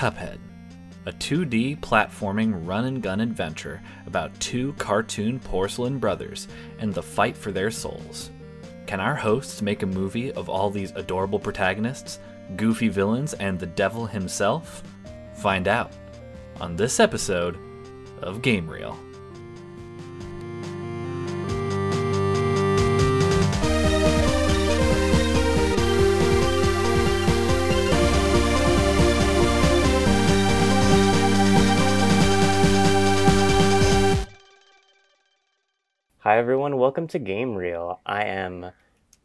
Cuphead, a 2D platforming run and gun adventure about two cartoon porcelain brothers and the fight for their souls. Can our hosts make a movie of all these adorable protagonists, goofy villains, and the devil himself? Find out on this episode of Game Reel. Hi everyone, welcome to Game Reel. I am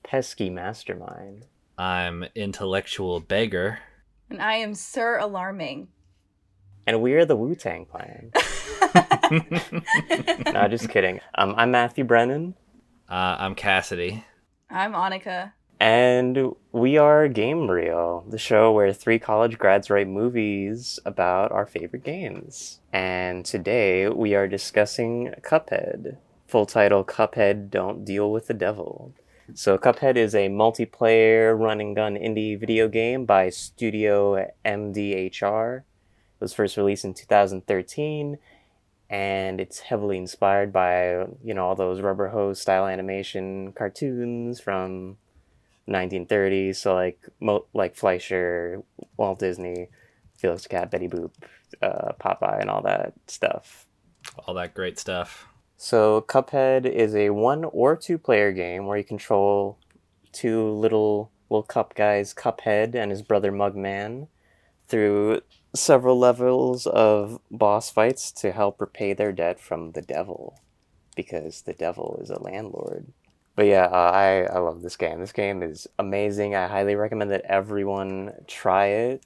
Pesky Mastermind. I'm intellectual beggar. And I am Sir Alarming. And we are the Wu Tang Clan. no, just kidding. Um, I'm Matthew Brennan. Uh, I'm Cassidy. I'm Annika. And we are Game Reel, the show where three college grads write movies about our favorite games. And today we are discussing Cuphead. Full title Cuphead Don't Deal with the Devil. So, Cuphead is a multiplayer run and gun indie video game by Studio MDHR. It was first released in 2013 and it's heavily inspired by, you know, all those rubber hose style animation cartoons from 1930s. So, like, mo- like Fleischer, Walt Disney, Felix the Cat, Betty Boop, uh, Popeye, and all that stuff. All that great stuff. So, Cuphead is a one or two player game where you control two little little cup guys, Cuphead and his brother Mugman, through several levels of boss fights to help repay their debt from the devil, because the devil is a landlord. But yeah, uh, I I love this game. This game is amazing. I highly recommend that everyone try it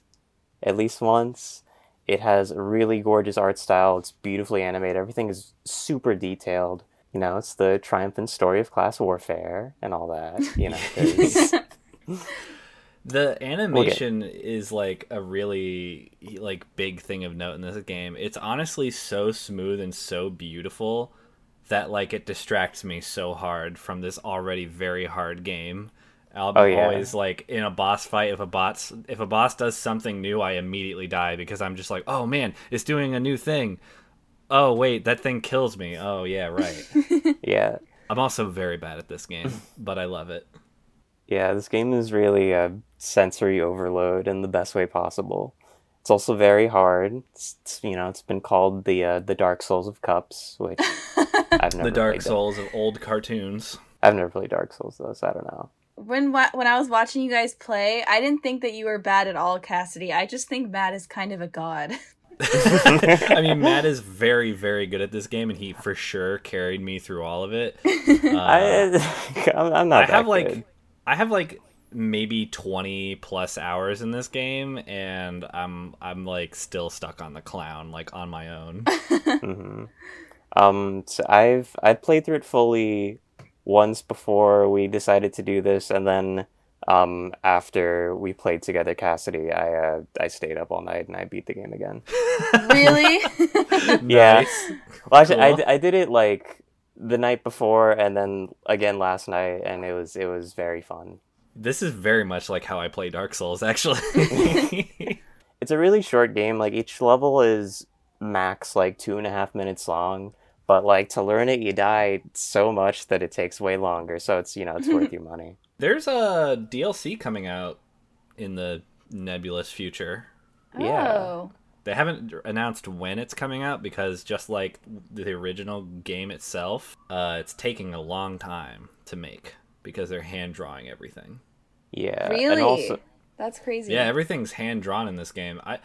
at least once. It has a really gorgeous art style. It's beautifully animated. Everything is super detailed. You know, it's the triumphant story of class warfare and all that. You know, The animation is like a really like big thing of note in this game. It's honestly so smooth and so beautiful that like it distracts me so hard from this already very hard game. I'm Oh, yeah. always like in a boss fight if a boss if a boss does something new, I immediately die because I'm just like, "Oh man, it's doing a new thing." Oh wait, that thing kills me. Oh yeah, right. yeah, I'm also very bad at this game, but I love it. yeah. This game is really a sensory overload in the best way possible. It's also very hard. It's, it's, you know, it's been called the uh, the Dark Souls of Cups, which I've never The Dark played that. Souls of old cartoons. I've never played Dark Souls though, so I don't know. When wa- when I was watching you guys play, I didn't think that you were bad at all, Cassidy. I just think Matt is kind of a god. I mean, Matt is very, very good at this game, and he for sure carried me through all of it. Uh, I, I'm, I'm not. I have that like. I have like maybe twenty plus hours in this game, and I'm I'm like still stuck on the clown, like on my own. hmm Um, so I've I played through it fully once before we decided to do this, and then um, after we played together, Cassidy, I uh, I stayed up all night and I beat the game again. really? Yeah. Nice. Well, actually, I, Cool. d- I did it like the night before, and then again last night, and it was it was very fun. This is very much like how I play Dark Souls, actually. It's a really short game. Like each level is max like two and a half minutes long. But like to learn it, you die so much that it takes way longer. So it's you know it's worth your money. There's a DLC coming out in the nebulous future. Yeah. Oh. They haven't announced when it's coming out because just like the original game itself, uh, it's taking a long time to make because they're hand drawing everything. Yeah. Really? And also, That's crazy. Yeah, everything's hand drawn in this game. I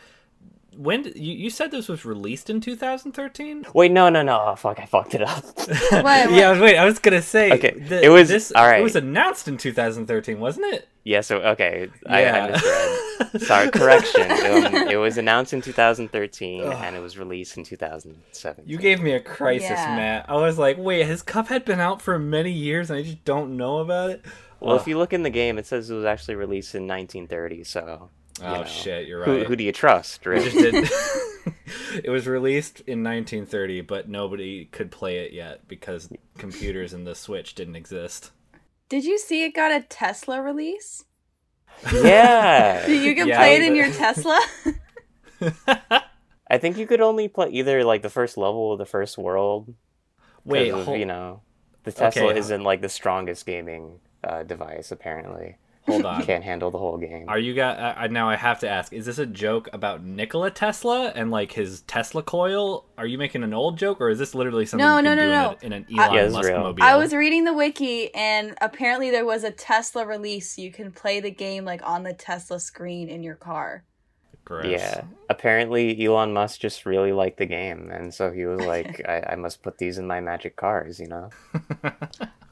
when d- you, you said this was released in 2013? wait, no, no, no. Oh, fuck, I fucked it up. What? yeah, wait. I was gonna say. Okay, the- it was- this. all right. It was announced in 2013, wasn't it? yeah. So okay, I, I Yeah. misread. Sorry, correction. Um, it was announced in 2013 and it was released in 2007. You gave me a crisis, Yeah. Matt. I was like, wait, has Cuphead been out for many years and I just don't know about it? Well, Ugh. if you look in the game, it says it was actually released in 1930. So. You Oh know, shit, you're right. who do you trust, I really? just did. it was released in 1930, but nobody could play it yet because computers and the Switch didn't exist. Did you see it got a Tesla release? yeah. You can Yeah, play it in your Tesla? I think you could only play either like the first level or the first world. Wait, of, hol- you know, the Tesla Okay. isn't like the strongest gaming uh, device. Apparently, hold on. can't handle the whole game. Are you got I, I- now I have to ask: Is this a joke about Nikola Tesla and like his Tesla coil? Are you making an old joke, or is this literally something No, you can no, do no, in, a, in an I- Elon Yeah, Musk real. mobile? I was reading the wiki, and apparently there was a Tesla release. You can play the game like on the Tesla screen in your car. Gross. Yeah, apparently Elon Musk just really liked the game, and so he was like, I, "I must put these in my magic cars," you know.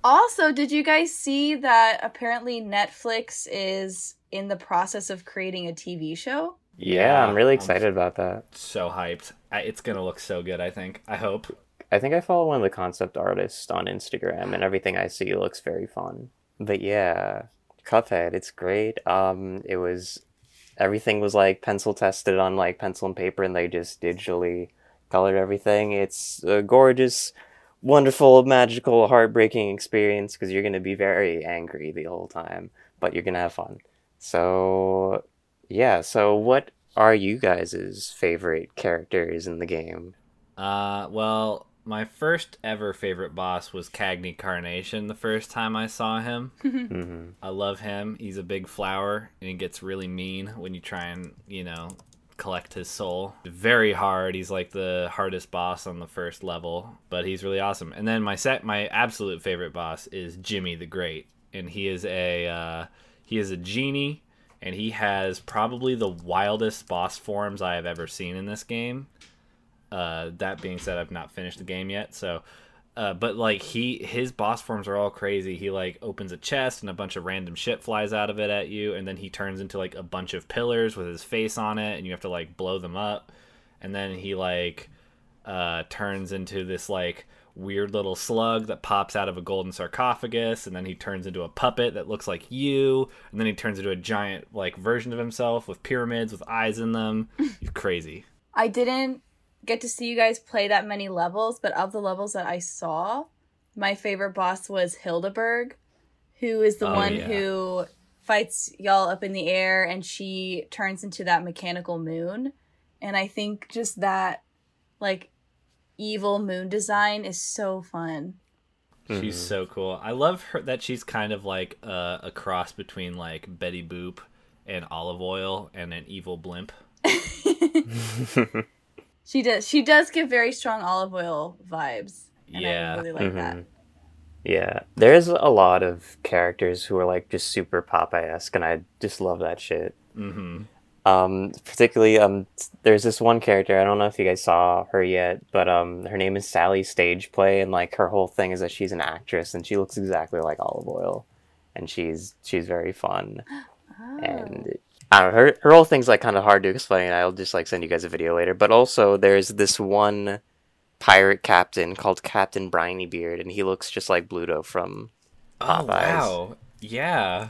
Also, did you guys see that apparently Netflix is in the process of creating a TV show? Yeah, I'm really I'm excited about that. So hyped! I, it's gonna look so good. I think. I hope. I think I follow one of the concept artists on Instagram, and everything I see looks very fun. But yeah, Cuphead, it's great. Um, it was everything was like pencil tested on like pencil and paper, and they just digitally colored everything. It's a gorgeous, wonderful, magical, heartbreaking experience because you're gonna be very angry the whole time, but you're gonna have fun. So yeah, so what are you guys' favorite characters in the game? Uh, well, my first ever favorite boss was Cagney Carnation. The first time I saw him, hmm I love him. He's a big flower, and he gets really mean when you try and you know collect his soul. Very hard. He's like the hardest boss on the first level, but he's really awesome. And then my set, my absolute favorite boss is Djimmi the Great, and he is a uh, he is a genie, and he has probably the wildest boss forms I have ever seen in this game. Uh, that being said, I've not finished the game yet, so. Uh, but like he, his boss forms are all crazy. He like opens a chest and a bunch of random shit flies out of it at you, and then he turns into like a bunch of pillars with his face on it, and you have to like blow them up. And then he like uh, turns into this like weird little slug that pops out of a golden sarcophagus, and then he turns into a puppet that looks like you, and then he turns into a giant like version of himself with pyramids with eyes in them. Crazy. I didn't get to see you guys play that many levels, but of the levels that I saw, my favorite boss was Hilda Berg, who is the Oh, one yeah. who fights y'all up in the air and she turns into that mechanical moon. And I think just that like evil moon design is so fun. She's so cool. I love her that she's kind of like uh, a cross between like Betty Boop and Olive Oyl and an evil blimp. She does she does give very strong olive oil vibes. And Yeah. I really like that. Mhm. Yeah, there's a lot of characters who are like just super Popeye-esque, and I just love that shit. Mm-hmm. Um, particularly, um, there's this one character. I don't know if you guys saw her yet, but um, her name is Sally Stage Play, and like her whole thing is that she's an actress, and she looks exactly like Olive Oyl, and she's she's very fun. Oh. and I don't know, her her whole thing's like kind of hard to explain. I'll just like send you guys a video later. But also, there's this one pirate captain called Captain Brineybeard, and he looks just like Bluto from Oh wow! Yeah.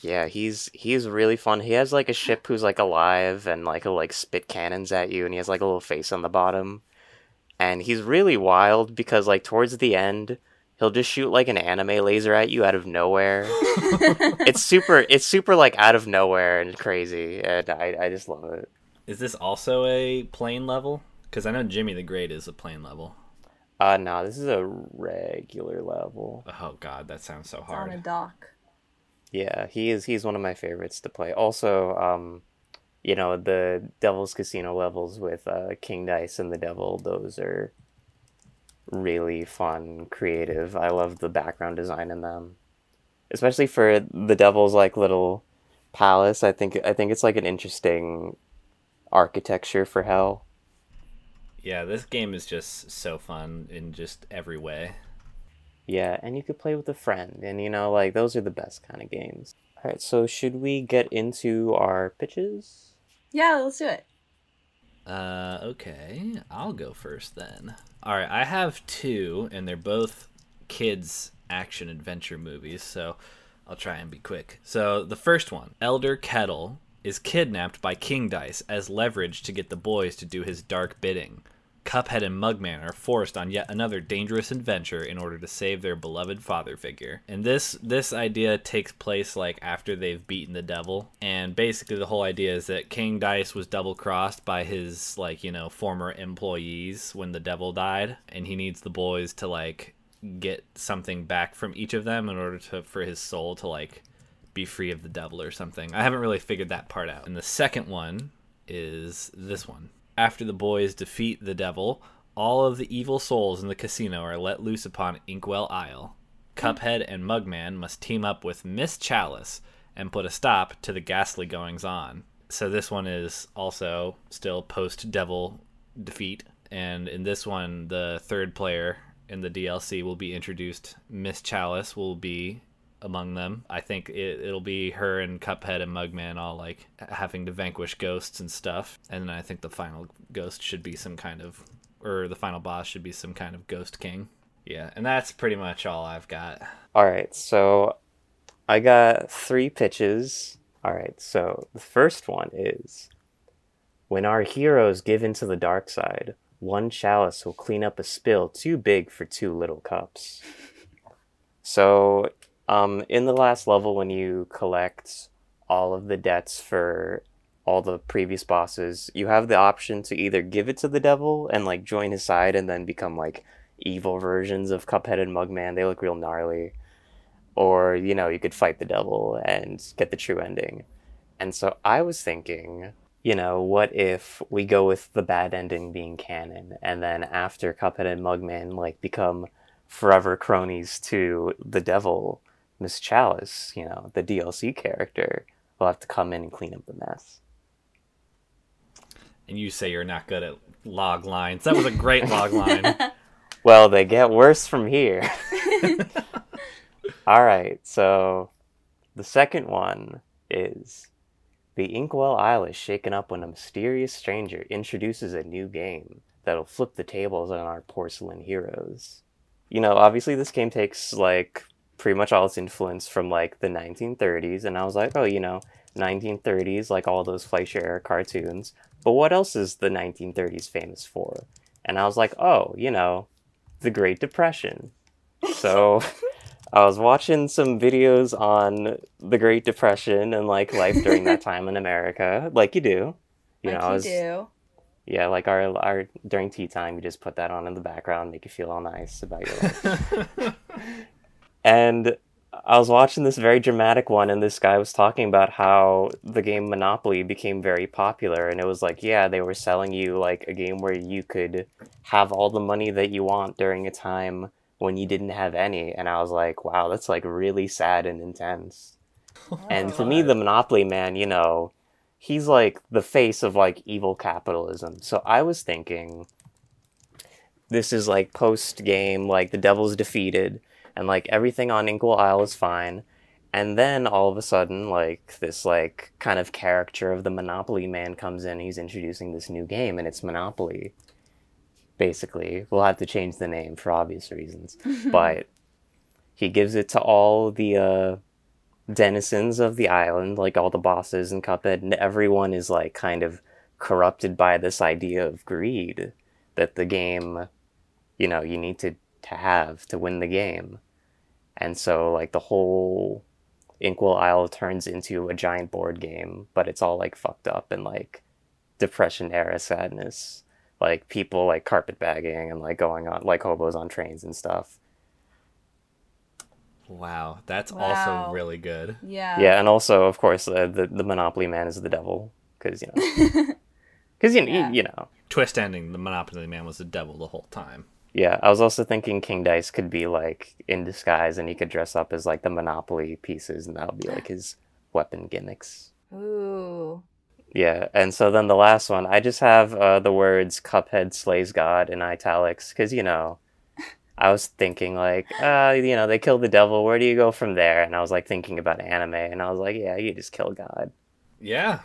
Yeah, he's he's really fun. He has like a ship who's like alive and like he'll like spit cannons at you, and he has like a little face on the bottom. And he's really wild because like towards the end, he'll just shoot like an anime laser at you out of nowhere. it's super it's super like out of nowhere and crazy, and I I just love it. Is this also a plane level? Because I know Djimmi the Great is a plane level. Uh no, this is a regular level. Oh god, that sounds so It's on a hard. dock. Yeah, he is he's one of my favorites to play. Also, um you know, the Devil's Casino levels with uh King Dice and the Devil, those are really fun, creative. I love the background design in them. Especially for the Devil's like little palace. I think I think it's like an interesting architecture for hell. Yeah, this game is just so fun in just every way. Yeah, and you could play with a friend, and you know, like those are the best kind of games. All right, so should we get into our pitches? Yeah, let's do it. Uh, okay, I'll go first then. All right, I have two, and they're both kids action adventure movies, so I'll try and be quick. So the first one, Elder Kettle is kidnapped by King Dice as leverage to get the boys to do his dark bidding. Cuphead and Mugman are forced on yet another dangerous adventure in order to save their beloved father figure. And this this idea takes place like after they've beaten the devil. And basically the whole idea is that King Dice was double crossed by his like, you know, former employees when the devil died and he needs the boys to like get something back from each of them in order to for his soul to like be free of the devil or something. I haven't really figured that part out. And the second one is this one. After the boys defeat the devil, all of the evil souls in the casino are let loose upon Inkwell Isle. Cuphead and Mugman must team up with Miss Chalice and put a stop to the ghastly goings on. So this one is also still post devil defeat. And in this one, the third player in the DLC will be introduced. Miss Chalice will be among them. I think it, it'll be her and Cuphead and Mugman all like having to vanquish ghosts and stuff. And then I think the final ghost should be some kind of, or the final boss should be some kind of ghost king. Yeah, and that's pretty much all I've got. All right, so I got three pitches. All right, so the first one is when our heroes give into the dark side, one chalice will clean up a spill too big for two little cups. So, um, in the last level, when you collect all of the debts for all the previous bosses, you have the option to either give it to the devil and like join his side and then become like evil versions of Cuphead and Mugman. They look real gnarly. Or, you know, you could fight the devil and get the true ending. And so I was thinking, you know, what if we go with the bad ending being canon and then after Cuphead and Mugman like become forever cronies to the devil, Miss Chalice, you know, the DLC character, will have to come in and clean up the mess. And you say you're not good at log lines. That was a great log line. Well, they get worse from here. All right, so the second one is the Inkwell Isle is shaken up when a mysterious stranger introduces a new game that'll flip the tables on our porcelain heroes. You know, obviously this game takes like pretty much all its influence from like the 1930s, and I was like, oh, you know, 1930s, like all those Fleischer era cartoons. But what else is the 1930s famous for? And I was like, oh, you know, the Great Depression. So I was watching some videos on the Great Depression and like life during that time in America, like you do. You like know, I was, do. yeah, like our our during tea time, you just put that on in the background, make you feel all nice about your life. and I was watching this very dramatic one, and this guy was talking about how the game Monopoly became very popular, and it was like, yeah, they were selling you like a game where you could have all the money that you want during a time when you didn't have any, and I was like, wow, that's like really sad and intense. And to me, the Monopoly man, you know, he's like the face of like evil capitalism. So I was thinking, this is like post game, like the devil's defeated, and like everything on Inkwell Isle is fine. And then all of a sudden, like this like kind of caricature of the Monopoly man comes in. He's introducing this new game, and it's Monopoly. Basically, we'll have to change the name for obvious reasons, but he gives it to all the uh, denizens of the island, like all the bosses and Cuphead, and everyone is like kind of corrupted by this idea of greed that the game, you know, you need to, to have to win the game. And so, like, the whole Inkwell Isle turns into a giant board game, but it's all like fucked up and like depression era sadness. Like, people like carpet bagging and like going on, like hobos on trains and stuff. wow, that's Wow. also really good. Yeah. Yeah, and also, of course, uh, the the Monopoly Man is the devil because you know, because you, Yeah. you you know, Twist ending: the Monopoly Man was the devil the whole time. Yeah. I was also thinking King Dice could be like in disguise, and he could dress up as like the Monopoly pieces, and that would be like his weapon gimmicks. Ooh. Yeah, and so then the last one, I just have uh, the words "Cuphead slays God" in italics because you know. I was thinking like, uh, you know, they kill the devil. Where do you go from there? And I was like thinking about anime, and I was like, yeah, you just kill God. Yeah,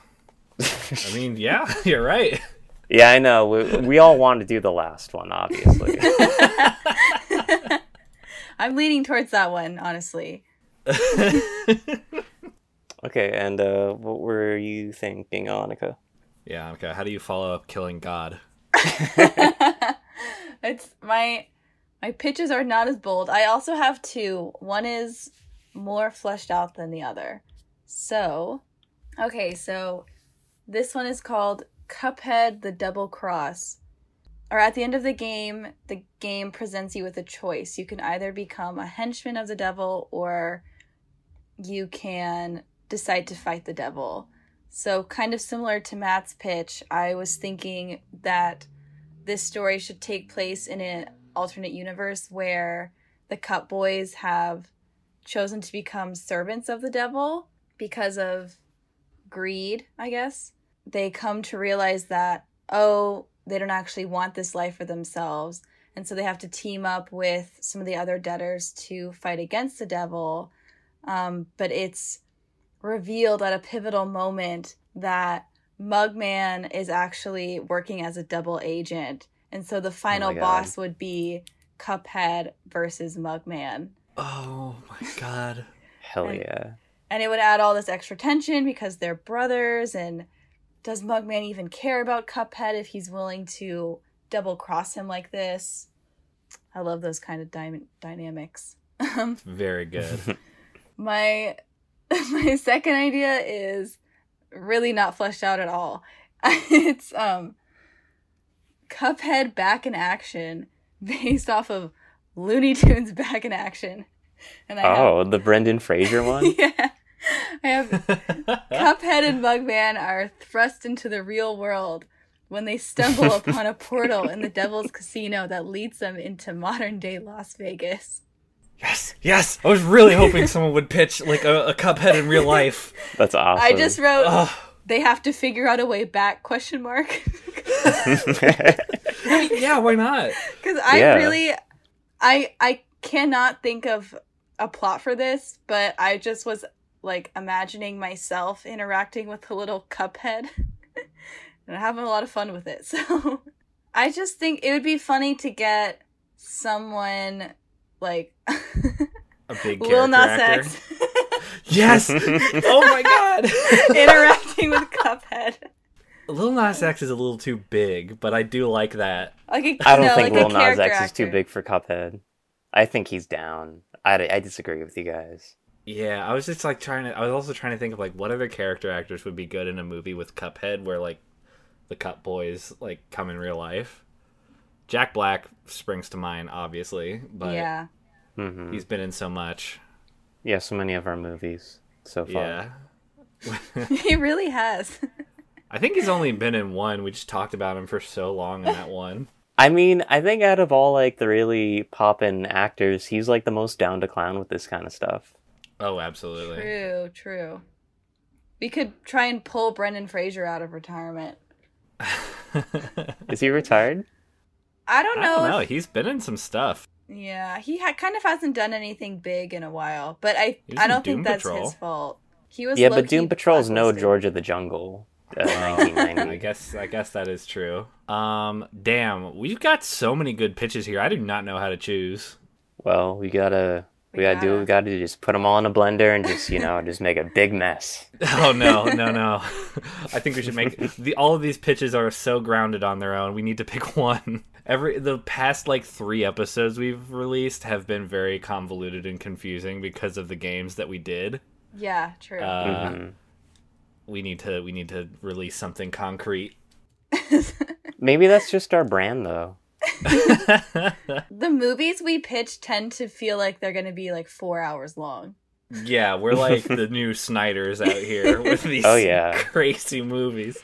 I mean, yeah, you're right. Yeah, I know. We, we all want to do the last one, obviously. I'm leaning towards that one, honestly. okay, and uh, what were you thinking, Annika? Yeah, okay. How do you follow up killing God? It's my my pitches are not as bold. I also have two. One is more fleshed out than the other. So, okay, so this one is called Cuphead the Double Cross. Or at the end of the game, the game presents you with a choice. You can either become a henchman of the devil or you can decide to fight the devil. So, kind of similar to Matt's pitch, I was thinking that this story should take place in an alternate universe where the Cup Boys have chosen to become servants of the devil because of greed, I guess. They come to realize that, oh, they don't actually want this life for themselves. And so they have to team up with some of the other debtors to fight against the devil. Um, but it's revealed at a pivotal moment that Mugman is actually working as a double agent. And so the final God. boss would be Cuphead versus Mugman. Oh my god. Hell And- yeah. And it would add all this extra tension because they're brothers. And does Mugman even care about Cuphead if he's willing to double cross him like this? I love those kind of dy- dynamics. Um, Very good. my my second idea is really not fleshed out at all. it's um Cuphead back in action based off of Looney Tunes back in action. And I have Oh, the Brendan Fraser one? yeah. I have Cuphead and Mugman are thrust into the real world when they stumble upon a portal in the Devil's Casino that leads them into modern day Las Vegas. yes, yes. I was really hoping someone would pitch like a, a Cuphead in real life. That's awesome. I just wrote Ugh. they have to figure out a way back question mark yeah, why not? because I Yeah. really I I cannot think of a plot for this, but I just was like imagining myself interacting with the little Cuphead and having a lot of fun with it. So I just think it would be funny to get someone like A big Lil character Nas actor. X Yes. oh my god. interacting with Cuphead. Lil Nas X is a little too big, but I do like that. Like a, I don't no, think like a Lil Nas character X is too big for Cuphead. I think he's down. I, I disagree with you guys. Yeah, I was just like trying to. I was also trying to think of like what other character actors would be good in a movie with Cuphead, where like the Cup Boys like come in real life. Jack Black springs to mind, obviously, but yeah. hmm he's been in so much. Yeah, so many of our movies so far. Yeah, he really has. I think he's only been in one. We just talked about him for so long in that one. I mean, I think out of all like the really poppin' actors, he's like the most down to clown with this kind of stuff. Oh, absolutely. True, true. We could try and pull Brendan Fraser out of retirement. Is he retired? I don't I know. don't know. if- He's been in some stuff. yeah, he ha- kind of hasn't done anything big in a while, but I I don't Doom think that's Patrol. his fault. He was yeah, but Doom Patrol's no blacklisted. George of the Jungle. Uh, I 1990. guess I guess that is true. Um, damn, we've got so many good pitches here. I do not know how to choose. Well, we gotta we, We gotta, do what gotta- we gotta do. Just put them all in a blender and just you know just make a big mess. Oh no, no, no! I think we should make the all of these pitches are so grounded on their own. We need to pick one. Every the past like three episodes we've released have been very convoluted and confusing because of the games that we did. Yeah, true. Uh, Mhm. We need to we need to release something concrete. Maybe that's just our brand though. the movies we pitch tend to feel like they're going to be like four hours long. Yeah, we're like the new Snyders out here with these Oh, yeah. crazy movies.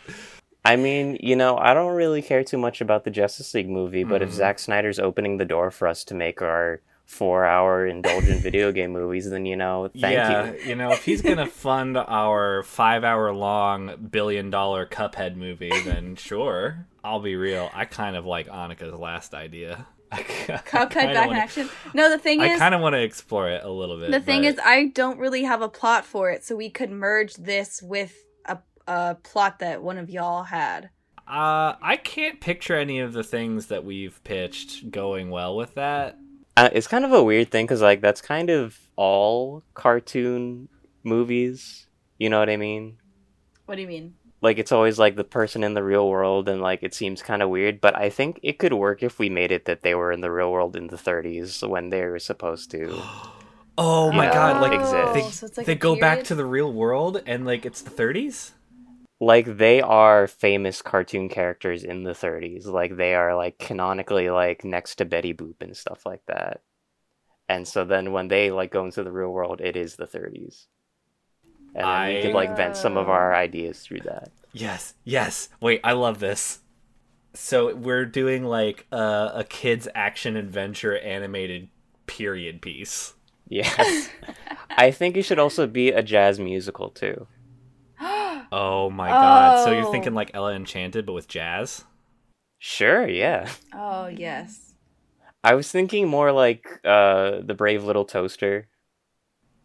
I mean, you know, I don't really care too much about the Justice League movie, but if Mhm. Zack Snyder's opening the door for us to make our four-hour indulgent video game movies, then you know, thank yeah, you. know, if he's gonna fund our five-hour-long billion-dollar Cuphead movie, then sure. I'll be real. I kind of like Annika's last idea. I Cuphead kinda back in wanna- action. No, the thing I is, I kind of want to explore it a little bit. the thing but- is, I don't really have a plot for it, so we could merge this with a a plot that one of y'all had. uh, I can't picture any of the things that we've pitched going well with that. Uh, it's kind of a weird thing because, like, that's kind of all cartoon movies. You know what I mean? What do you mean? like it's always like the person in the real world and like it seems kind of weird but i think it could work if we made it that they were in the real world in the 30s when they were supposed to Oh my Yeah, god! Like exist. they, so like they a go back to the real world and like it's the 30s. Like they are famous cartoon characters in the 30s like they are like canonically like next to betty boop and stuff like that and so then when they like go into the real world it is the 30s and then we could like vent some of our uh, ideas through that Yes, yes. Wait, I love this. So we're doing like a, a kids action adventure animated period piece. yes i think it should also be a jazz musical too Oh my god! So you're Oh. thinking like Ella Enchanted, but with jazz? sure yeah Oh yes. i was thinking more like uh the brave little toaster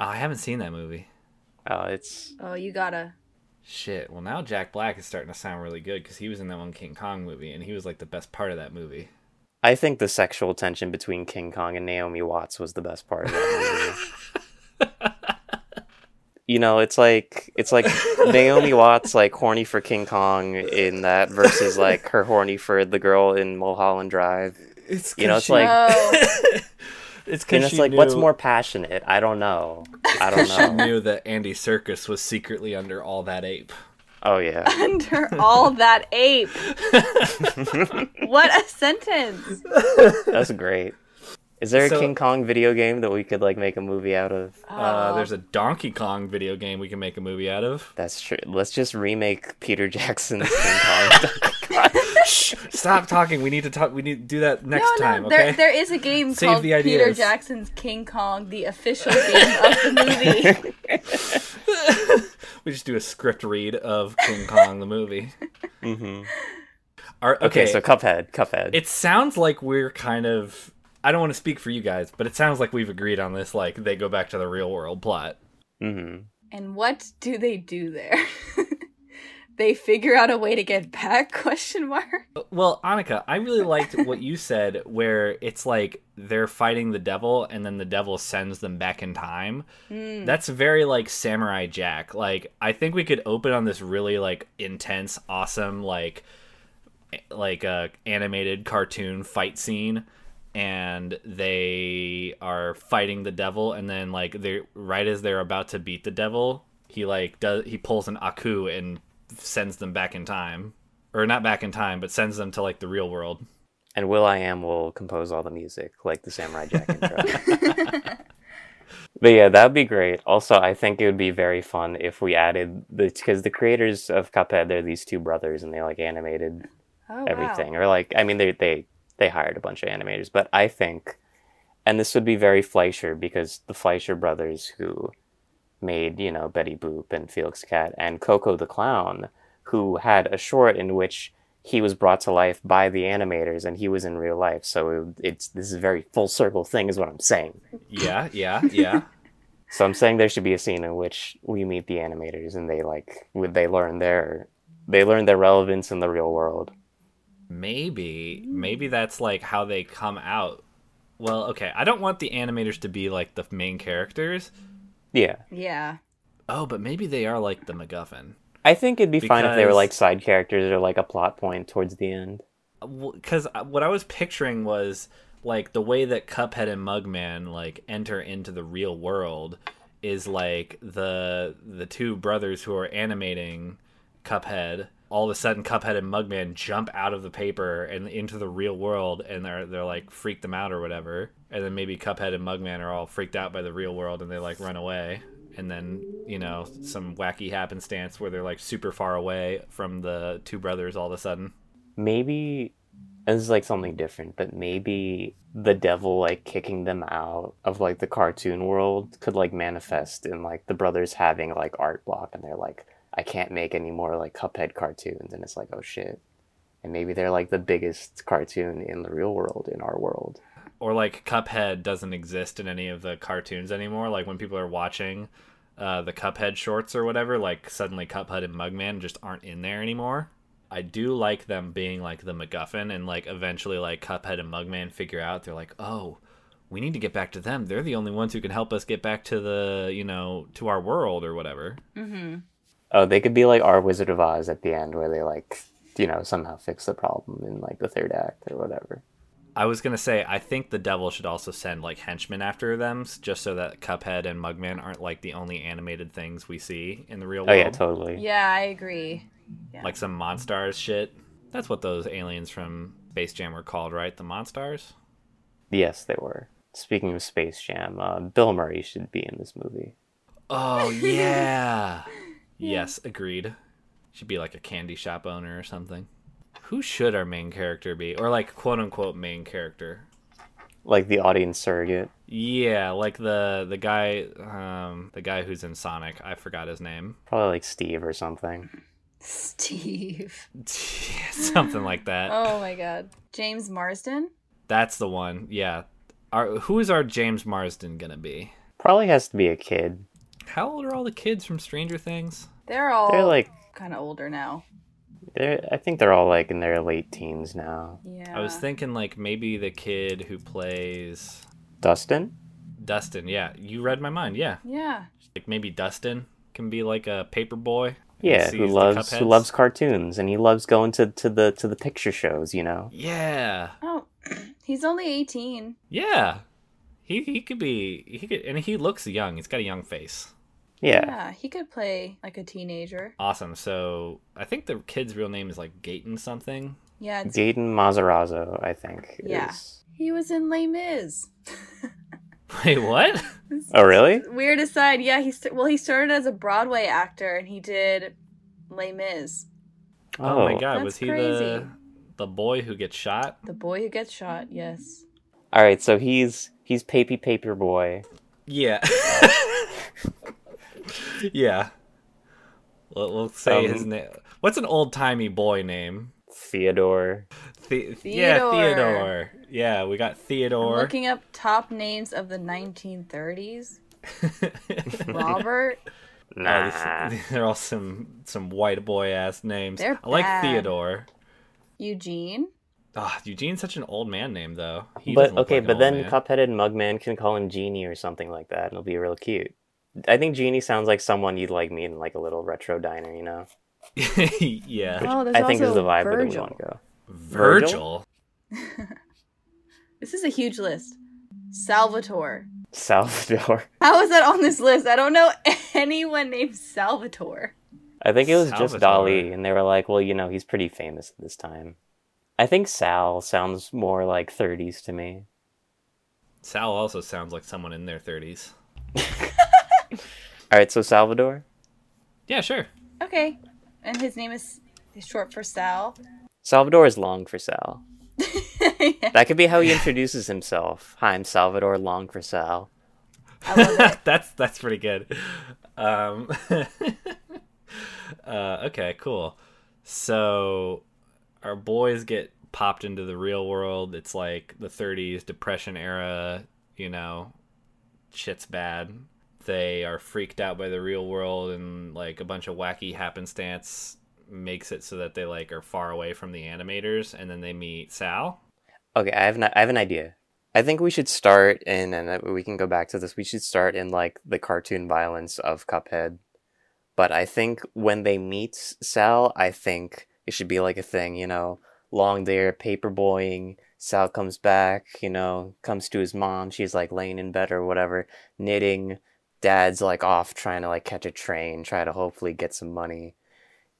Oh, I haven't seen that movie. Oh, it's Oh, you gotta. Shit. Well, now Jack Black is starting to sound really good because he was in that one King Kong movie, and he was like the best part of that movie. I think the sexual tension between King Kong and Naomi Watts was the best part of that movie. you know, it's like it's like Naomi Watts like horny for King Kong in that versus like her horny for the girl in Mulholland Drive. It's You know, it's like it's and because it's like what's more passionate? I don't know. I don't know. She know. knew that Andy Serkis was secretly under all that ape. Oh yeah. under all that ape. what a sentence. That's great. Is there a So- King Kong video game that we could like make a movie out of? Uh, there's a Donkey Kong video game we can make a movie out of. That's true. Let's just remake Peter Jackson's King Kong. Shh! Stop talking. We need to talk. We need to do that next no, time. no, okay. there, there is a game Save called the Peter. Jackson's King Kong, the official game of the movie. we just do a script read of King Kong the movie. hmm Our, Okay, okay, so Cuphead, Cuphead. it sounds like we're kind of. I don't want to speak for you guys, but it sounds like we've agreed on this. Like they go back to the real world plot. hmm And what do they do there? they figure out a way to get back? Question mark. Well, Annika, I really liked what you said, where it's like they're fighting the devil, and then the devil sends them back in time. Hmm. That's very like Samurai Jack. Like I think we could open on this really like intense, awesome, like like a animated cartoon fight scene and they are fighting the devil and then like they right as they're about to beat the devil he like does he pulls an aku and sends them back in time or not back in time but sends them to like the real world And Will I Am will compose all the music, like the Samurai Jack intro. but yeah, that'd be great. Also, I think it would be very fun if we added the because the creators of Cuphead, they're these two brothers, and they like animated Oh, everything, or like I mean, they they they hired a bunch of animators, but I think, and this would be very Fleischer because the Fleischer brothers who made you know Betty Boop and Felix Cat and Koko the Clown, who had a short in which he was brought to life by the animators and he was in real life. So it, it's this is a very full circle thing, is what I'm saying. yeah yeah yeah So I'm saying there should be a scene in which we meet the animators and they like would they learn their they learn their relevance in the real world. Maybe maybe hmm. that's like how they come out well okay i don't want the animators to be like the main characters Yeah. Yeah. oh but maybe they are like the macguffin I think it'd be fine if they were like side characters or like a plot point towards the end. because uh, what I was picturing was like the way that Cuphead and Mugman like enter into the real world is like the the two brothers who are animating Cuphead. All of a sudden, Cuphead and Mugman jump out of the paper and into the real world, and they're they're like freak them out or whatever. And then maybe Cuphead and Mugman are all freaked out by the real world, and they like run away. And then you know some wacky happenstance where they're like super far away from the two brothers all of a sudden. Maybe this is like something different, but maybe the devil like kicking them out of like the cartoon world could like manifest in like the brothers having like art block and they're like, I can't make any more like Cuphead cartoons and it's like, oh shit. And maybe they're like the biggest cartoon in the real world, in our world. or like Cuphead doesn't exist in any of the cartoons anymore. Like when people are watching uh, the Cuphead shorts or whatever, like suddenly Cuphead and Mugman just aren't in there anymore. I do like them being like the MacGuffin, and like eventually, like Cuphead and Mugman figure out they're like, oh, we need to get back to them. They're the only ones who can help us get back to the, you know, to our world or whatever. Mm-hmm. Oh, they could be like our Wizard of Oz at the end, where they like, you know, somehow fix the problem in like the third act or whatever. I was gonna say I think the devil should also send like henchmen after them, just so that Cuphead and Mugman aren't like the only animated things we see in the real world. Oh yeah, totally. Yeah, I agree. Like some Monstars shit. That's what those aliens from Space Jam were called, right? The Monstars. Yes, they were. Speaking of Space Jam, uh, Bill Murray should be in this movie. Oh yeah. yes, agreed. Should be like a candy shop owner or something. Who should our main character be, or like quote unquote main character? Like the audience surrogate. Yeah, like the the guy, um, the guy who's in Sonic. I forgot his name. Probably like Steve or something. Steve. Something like that. Oh my god. James Marsden? That's the one. Yeah. Our, who is our James Marsden gonna be? Probably has to be a kid. How old are all the kids from Stranger Things? They're all They're like, kind of older now. they're, I think they're all like in their late teens now. Yeah. I was thinking like maybe the kid who plays Dustin? Dustin. Yeah, you read my mind. Yeah, Yeah. like maybe Dustin can be like a paper boy. Yeah, who loves who loves cartoons and he loves going to, to the to the picture shows, you know. Yeah, Oh, he's only 18. yeah. He he could be he could and he looks young. He's got a young face. Yeah. Yeah, he could play like a teenager. Awesome. So I think the kid's real name is like Gaten something. Yeah, it's, Gaten Matarazzo, I think. Yeah. Is... he was in Les Mis. Wait, what? Oh really? Weird aside, yeah, he st- well he started as a Broadway actor and he did Les Mis. Oh, my oh. god, That's was he crazy. the the boy who gets shot? The boy who gets shot. Yes. Alright, so he's he's Papy Paper Boy. Yeah. yeah. We'll, we'll say his Um, name. What's an old timey boy name? Theodore. The- Yeah, Theodore. Theodore. Yeah, we got I'm Theodore. looking up top names of the 1930s. Robert. Oh, Nah. this- they're all some some white boy ass names. They're I like bad. Theodore. Eugene. Ah, Eugene's such an old man name though. He but okay, like but then man. Cuphead and Mugman can call him Genie or something like that, and it'll be real cute. I think Genie sounds like someone you'd like meet in like a little retro diner, you know. yeah, Oh, I think is the vibe where we want to go. Virgil. This is a huge list. Salvatore. Salvador. How is that on this list? I don't know anyone named Salvatore. I think it was just Salvatore. Dali, and they were like, "Well, you know, he's pretty famous at this time." I think Sal sounds more like 30s to me. Sal also sounds like someone in their thirties. All right, so Salvador. Yeah, sure. Okay. And his name is, is short for Sal. Salvador is long for Sal. Yeah, That could be how he introduces himself. Hi, I'm Salvador Long for Sal. I love it. that's that's pretty good. Um, uh, okay, cool. So our boys get popped into the real world. It's like the 30s depression era. You know, shit's bad. They are freaked out by the real world, and like a bunch of wacky happenstance makes it so that they like are far away from the animators, and then they meet Sal. Okay, I have an, I have an idea. I think we should start in, and uh, we can go back to this. We should start in like the cartoon violence of Cuphead. But I think when they meet Sal, I think it should be like a thing, you know, long there, paperboying. Sal comes back, you know, comes to his mom. She's like laying in bed or whatever, knitting. Dad's like off trying to like catch a train, try to hopefully get some money.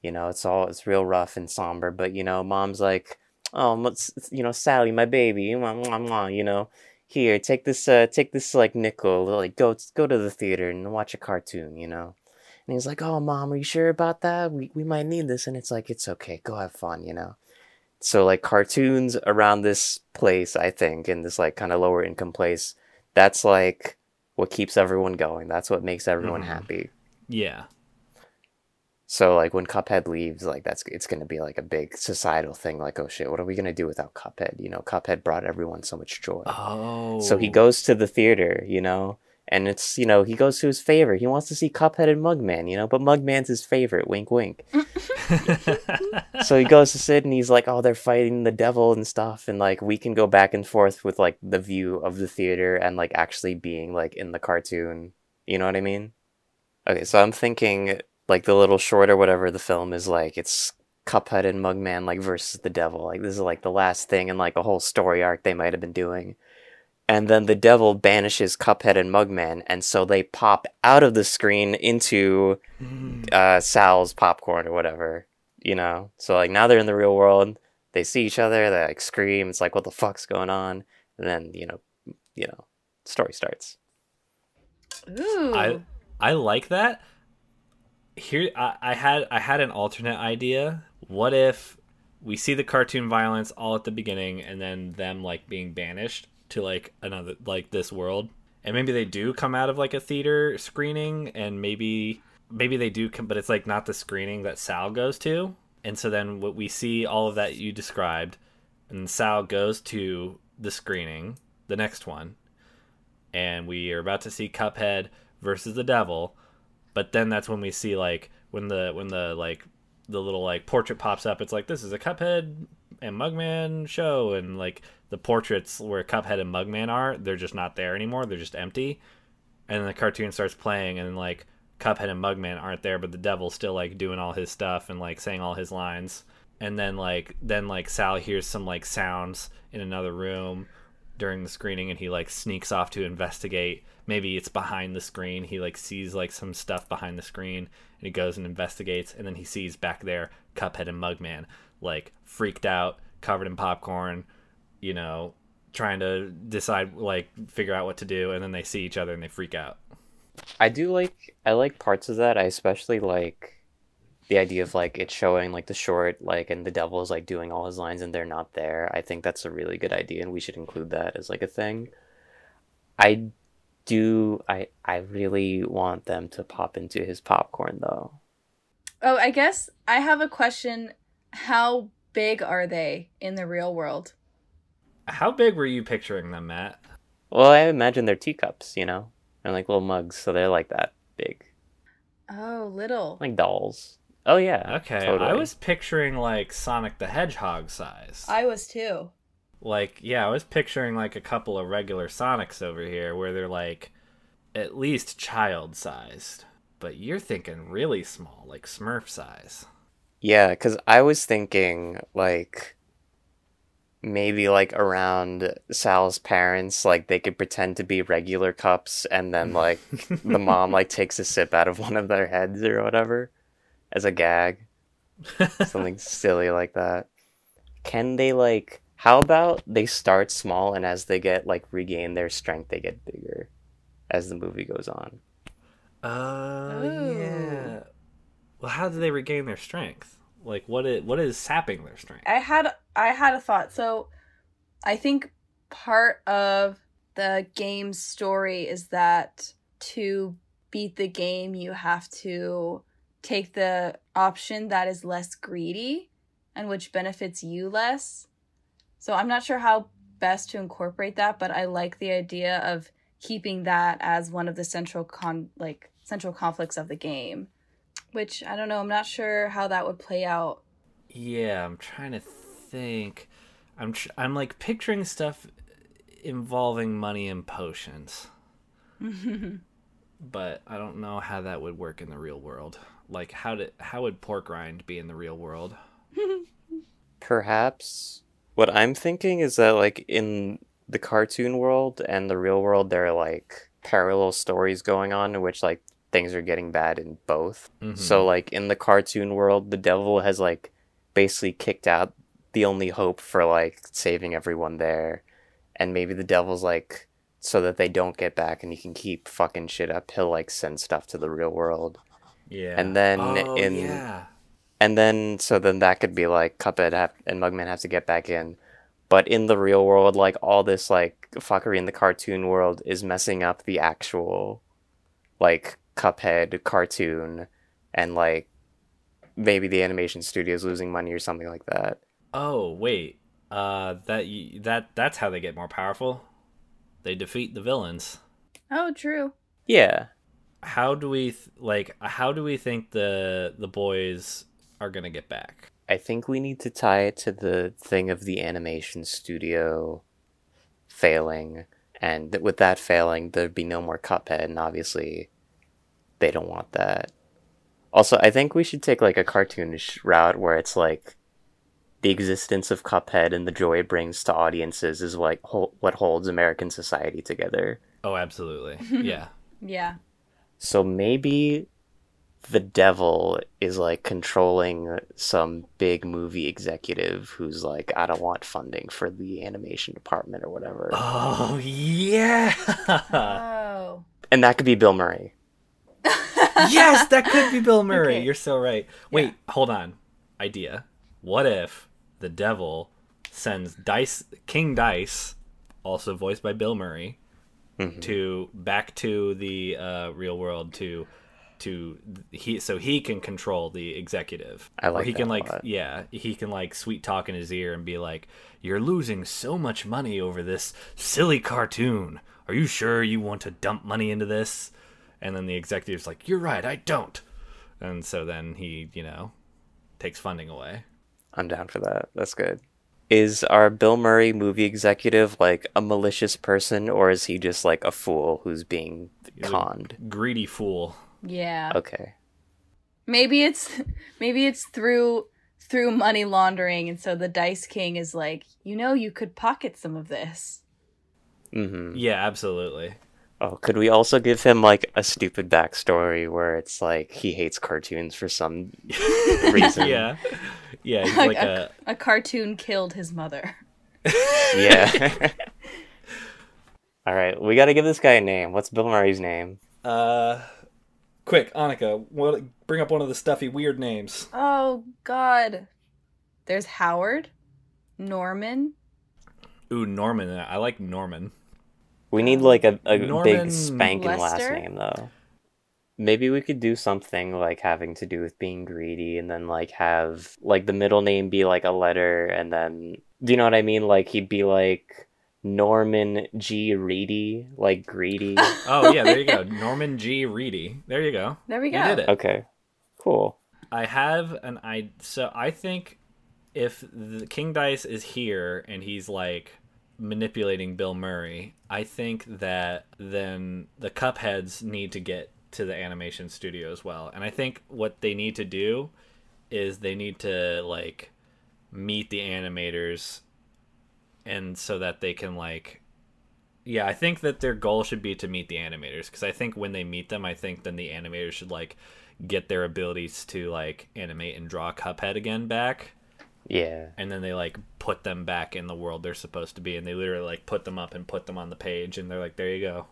You know, it's all it's real rough and somber. But you know, mom's like, oh, let's you know, Sally, my baby, mwah, mwah, mwah, you know, here, take this, uh, take this like nickel, like go, go to the theater and watch a cartoon, you know. And he's like, oh, mom, are you sure about that? We we might need this, and it's like, it's okay, go have fun, you know. So like cartoons around this place, I think, in this like kind of lower income place, that's like what keeps everyone going. That's what makes everyone Mhm. happy. Yeah. So like when Cuphead leaves, like that's it's gonna be like a big societal thing. Like oh shit, what are we gonna do without Cuphead? You know, Cuphead brought everyone so much joy. Oh. So he goes to the theater, you know, and it's you know he goes to his favorite. He wants to see Cuphead and Mugman, you know, but Mugman's his favorite. Wink, wink. so he goes to sit and he's like, oh, they're fighting the devil and stuff, and like we can go back and forth with like the view of the theater and like actually being like in the cartoon. You know what I mean? Okay, so I'm thinking like the little short or whatever the film is like it's Cuphead and Mugman like versus the devil. Like this is like the last thing in like a whole story arc they might have been doing. And then the devil banishes Cuphead and Mugman, and so they pop out of the screen into uh, Sal's popcorn or whatever, you know. So like now they're in the real world. They see each other. They like scream. It's like what the fuck's going on? And then you know, you know, story starts. Ooh. I I like that. Here I, I had I had an alternate idea. What if we see the cartoon violence all at the beginning and then them like being banished to like another like this world. And maybe they do come out of like a theater screening and maybe maybe they do come but it's like not the screening that Sal goes to. And so then what we see all of that you described and Sal goes to the screening the next one and we are about to see Cuphead versus the devil. But then that's when we see like when the when the like the little like portrait pops up. It's like this is a Cuphead and Mugman show and like the portraits where Cuphead and Mugman are they're just not there anymore. They're just empty. And then the cartoon starts playing and like Cuphead and Mugman aren't there but the devil's still like doing all his stuff and like saying all his lines. And then like then like Sal hears some like sounds in another room during the screening and he like sneaks off to investigate. Maybe it's behind the screen. He like sees like some stuff behind the screen and he goes and investigates and then he sees back there cuphead and mugman like freaked out covered in popcorn you know trying to decide like figure out what to do and then they see each other and they freak out I do like I like parts of that. I especially like the idea of like it showing like the short like and the devil is like doing all his lines and they're not there. I think that's a really good idea and we should include that as like a thing. I do I I really want them to pop into his popcorn though. oh, I guess I have a question. How big are they in the real world? How big were you picturing them matt Well, I imagine they're teacups, you know, and like little mugs, so they're like that big, Oh, little. like dolls. Oh yeah, okay i was picturing like sonic the hedgehog size. I was too. like yeah i was picturing like a couple of regular sonics over here where they're like at least child sized but you're thinking really small like smurf size. Yeah, because I was thinking like maybe like around Sal's parents, like they could pretend to be regular cups, and then like the mom like takes a sip out of one of their heads or whatever as a gag, something silly like that. Can they like? How about they start small, and as they get like regain their strength, they get bigger as the movie goes on. Uh, oh Ooh. yeah. Well, how do they regain their strength? Like what is what is sapping their strength? I had I had a thought. So I think part of the game's story is that to beat the game you have to take the option that is less greedy and which benefits you less. So I'm not sure how best to incorporate that, but I like the idea of keeping that as one of the central con like central conflicts of the game. Which I don't know, I'm not sure how that would play out Yeah, I'm trying to think. I'm tr- I'm like picturing stuff involving money and potions, but I don't know how that would work in the real world. Like how did how would pork rind be in the real world? Perhaps what I'm thinking is that like in the cartoon world and the real world there are like parallel stories going on in which like things are getting bad in both. Mhm. So like in the cartoon world the devil has like basically kicked out the only hope for like saving everyone there and maybe the devil's like so that they don't get back and he can keep fucking shit up he'll like send stuff to the real world. yeah, and then oh, in- yeah, And then, so then that could be like Cuphead have, and Mugman have to get back in. But in the real world, like all this like fuckery in the cartoon world is messing up the actual, like Cuphead cartoon, and like maybe the animation studio is losing money or something like that. Oh wait, uh, that that that's how they get more powerful. They defeat the villains. Oh, true. Yeah, How do we th- like? How do we think the the boys are gonna get back? I think we need to tie it to the thing of the animation studio failing, and th- with that failing, there'd be no more Cuphead, and obviously, they don't want that. Also, I think we should take like a cartoonish route where it's like the existence of Cuphead and the joy it brings to audiences is like hol- what holds American society together. Oh, absolutely. Yeah. Yeah. So maybe the devil is like controlling some big movie executive who's like, I don't want funding for the animation department or whatever. Oh yeah. Oh. And that could be Bill Murray. yes, that could be Bill Murray. Okay. You're so right. Wait, hold on. Idea. What if the devil sends Dice King Dice, also voiced by Bill Murray, Mm-hmm. to back to the uh, real world to to he so he can control the executive. I like Or he that can like yeah, he can like sweet talk in his ear and be like, "You're losing so much money over this silly cartoon. Are you sure you want to dump money into this?" And then the executive's like, "You're right, I don't." And so then he, you know, takes funding away. I'm down for that. That's good. Is our Bill Murray movie executive like a malicious person or is he just like a fool who's being conned? Greedy fool. Yeah. Okay. Maybe it's maybe it's through through money laundering and so the Dice King is like, "You know, you could pocket some of this." hmm Yeah, absolutely. Oh, could we also give him like a stupid backstory where it's like he hates cartoons for some reason? Yeah. Yeah, he's like a a cartoon killed his mother. Yeah. All right, we got to give this guy a name. What's Bill Murray's name? Uh, quick, Annika, what, bring up one of the stuffy weird names. Oh god. There's Howard, Norman. Ooh, Norman. I like Norman. We need like a, a Norman big spanking last name though. Maybe we could do something like having to do with being greedy and then like have like the middle name be like a letter and then do you know what I mean? Like he'd be like Norman G Reedy, like greedy. Oh yeah, there you go. Norman G. Reedy. There you go. There we go. You go. did it. okay. Cool. I have an I. So I think if the King Dice is here and he's like manipulating Bill Murray, I think that then the Cupheads need to get to the animation studio as well. And I think what they need to do is they need to like meet the animators and so that they can like yeah, I think that their goal should be to meet the animators because I think when they meet them, I think then the animators should like get their abilities to like animate and draw Cuphead again back, Yeah. and then they like put them back in the world they're supposed to be, and they literally like put them up and put them on the page, and they're like, there you go.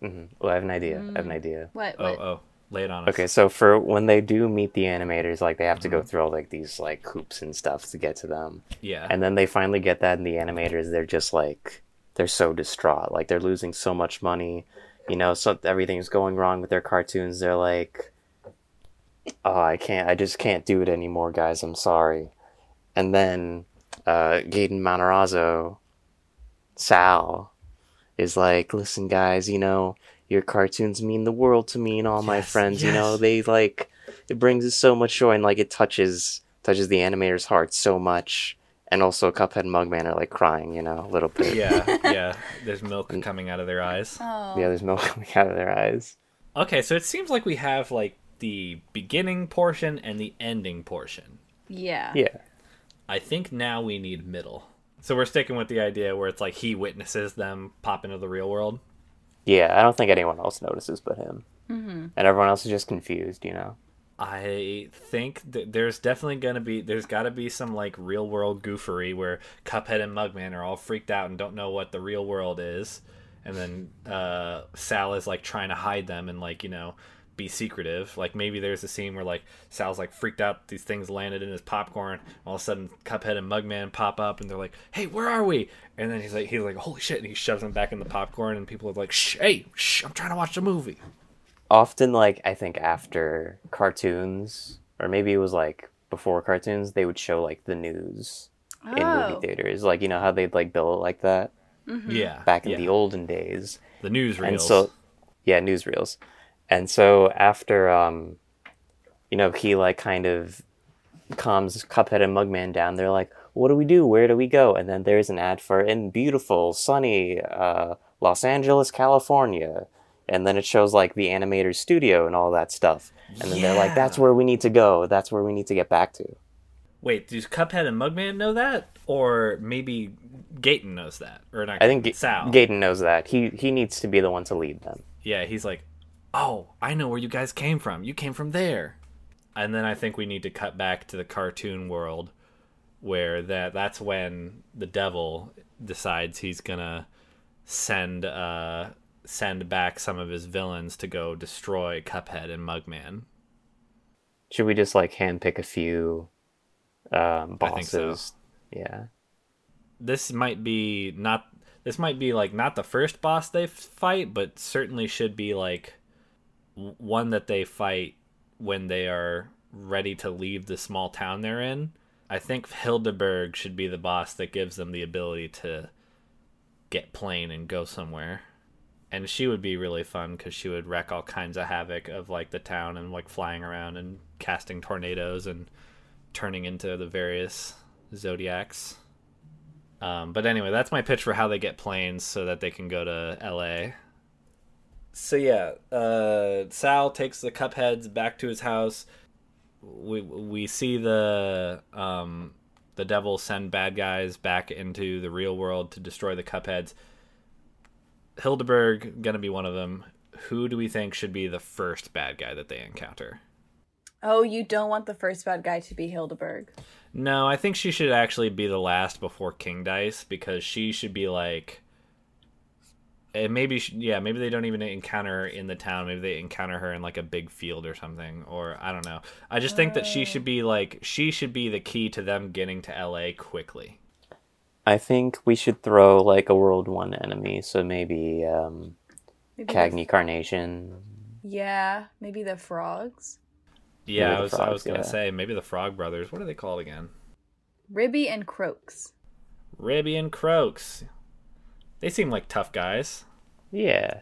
Hmm Well, I have an idea. I have an idea. What? Oh what? oh, lay it on us. Okay, so for when they do meet the animators, like they have to Mm-hmm. go through all like these like hoops and stuff to get to them. Yeah. And then they finally get that, and the animators, they're just like, they're so distraught. Like, they're losing so much money. You know, so everything's going wrong with their cartoons. They're like, oh, I can't, I just can't do it anymore, guys. I'm sorry. And then, uh, Gaten Matarazzo, Sal, is like, listen, guys, you know, your cartoons mean the world to me and all my Yes, friends. You know, they like, it brings us so much joy, and like, it touches touches the animator's heart so much. And also, Cuphead and Mugman are like crying, you know, a little bit. yeah, yeah. There's milk coming out of their eyes. Oh. Yeah, there's milk coming out of their eyes. Okay, so it seems like we have like the beginning portion and the ending portion. Yeah. Yeah. I think now we need middle. So we're sticking with the idea where it's like he witnesses them pop into the real world. Yeah, I don't think anyone else notices but him. Mm-hmm. And everyone else is just confused, you know? I think that there's definitely gonna be there's got to be some like real world goofery where Cuphead and Mugman are all freaked out and don't know what the real world is, and then uh, Sal is like trying to hide them and like you know be secretive. Like maybe there's a scene where like Sal's like freaked out these things landed in his popcorn. All of a sudden Cuphead and Mugman pop up and they're like, "Hey, where are we?" And then he's like he's like, "Holy shit!" and he shoves them back in the popcorn and people are like, "Shh, hey, shh, I'm trying to watch the movie." Often, like, I think after cartoons, or maybe it was like before cartoons, they would show like the news in Oh. movie theaters. Like, you know how they'd like bill it like that mm-hmm. Yeah, back in yeah. the olden days? the newsreels. and so yeah newsreels and so after um you know he like kind of calms cuphead and mugman down they're like what do we do where do we go and then there's an ad for in beautiful sunny uh los angeles california and then it shows like the animator's studio and all that stuff. And then they're like, "That's where we need to go. That's where we need to get back to." Wait, does Cuphead and Mugman know that, or maybe Gaten knows that, or not? I think Ga- Sal. Gaten knows that. He he needs to be the one to lead them. yeah, he's like, "Oh, I know where you guys came from. You came from there." And then I think we need to cut back to the cartoon world, where that that's when the devil decides he's gonna send uh send back some of his villains to go destroy Cuphead and Mugman. Should we just like handpick a few um, I think so. bosses? Yeah. this might be not this might be like not the first boss they fight but certainly should be like w- one that they fight when they are ready to leave the small town they're in i think Hilda Berg should be the boss that gives them the ability to get plane and go somewhere and she would be really fun because she would wreck all kinds of havoc of like the town and like flying around and casting tornadoes and turning into the various zodiacs um, but anyway, that's my pitch for how they get planes so that they can go to LA. So yeah, uh, Sal takes the Cupheads back to his house. We we see the um, the devil send bad guys back into the real world to destroy the Cupheads. Hilda Berg gonna be one of them. Who do we think should be the first bad guy that they encounter? Oh, you don't want the first bad guy to be Hilda Berg. No, I think she should actually be the last before King Dice because she should be like. And maybe, she- yeah, maybe they don't even encounter her in the town. Maybe they encounter her in like a big field or something, or I don't know. I just think that she should be like she should be the key to them getting to LA quickly. I think we should throw like a World One enemy, so maybe um, Maybe Cagney Carnation. Yeah, maybe the frogs. Yeah, Maybe I the was I was gonna yeah. say maybe the Frog Brothers. What are they called again? Ribby and Croaks. Ribby and Croaks. They seem like tough guys. Yeah.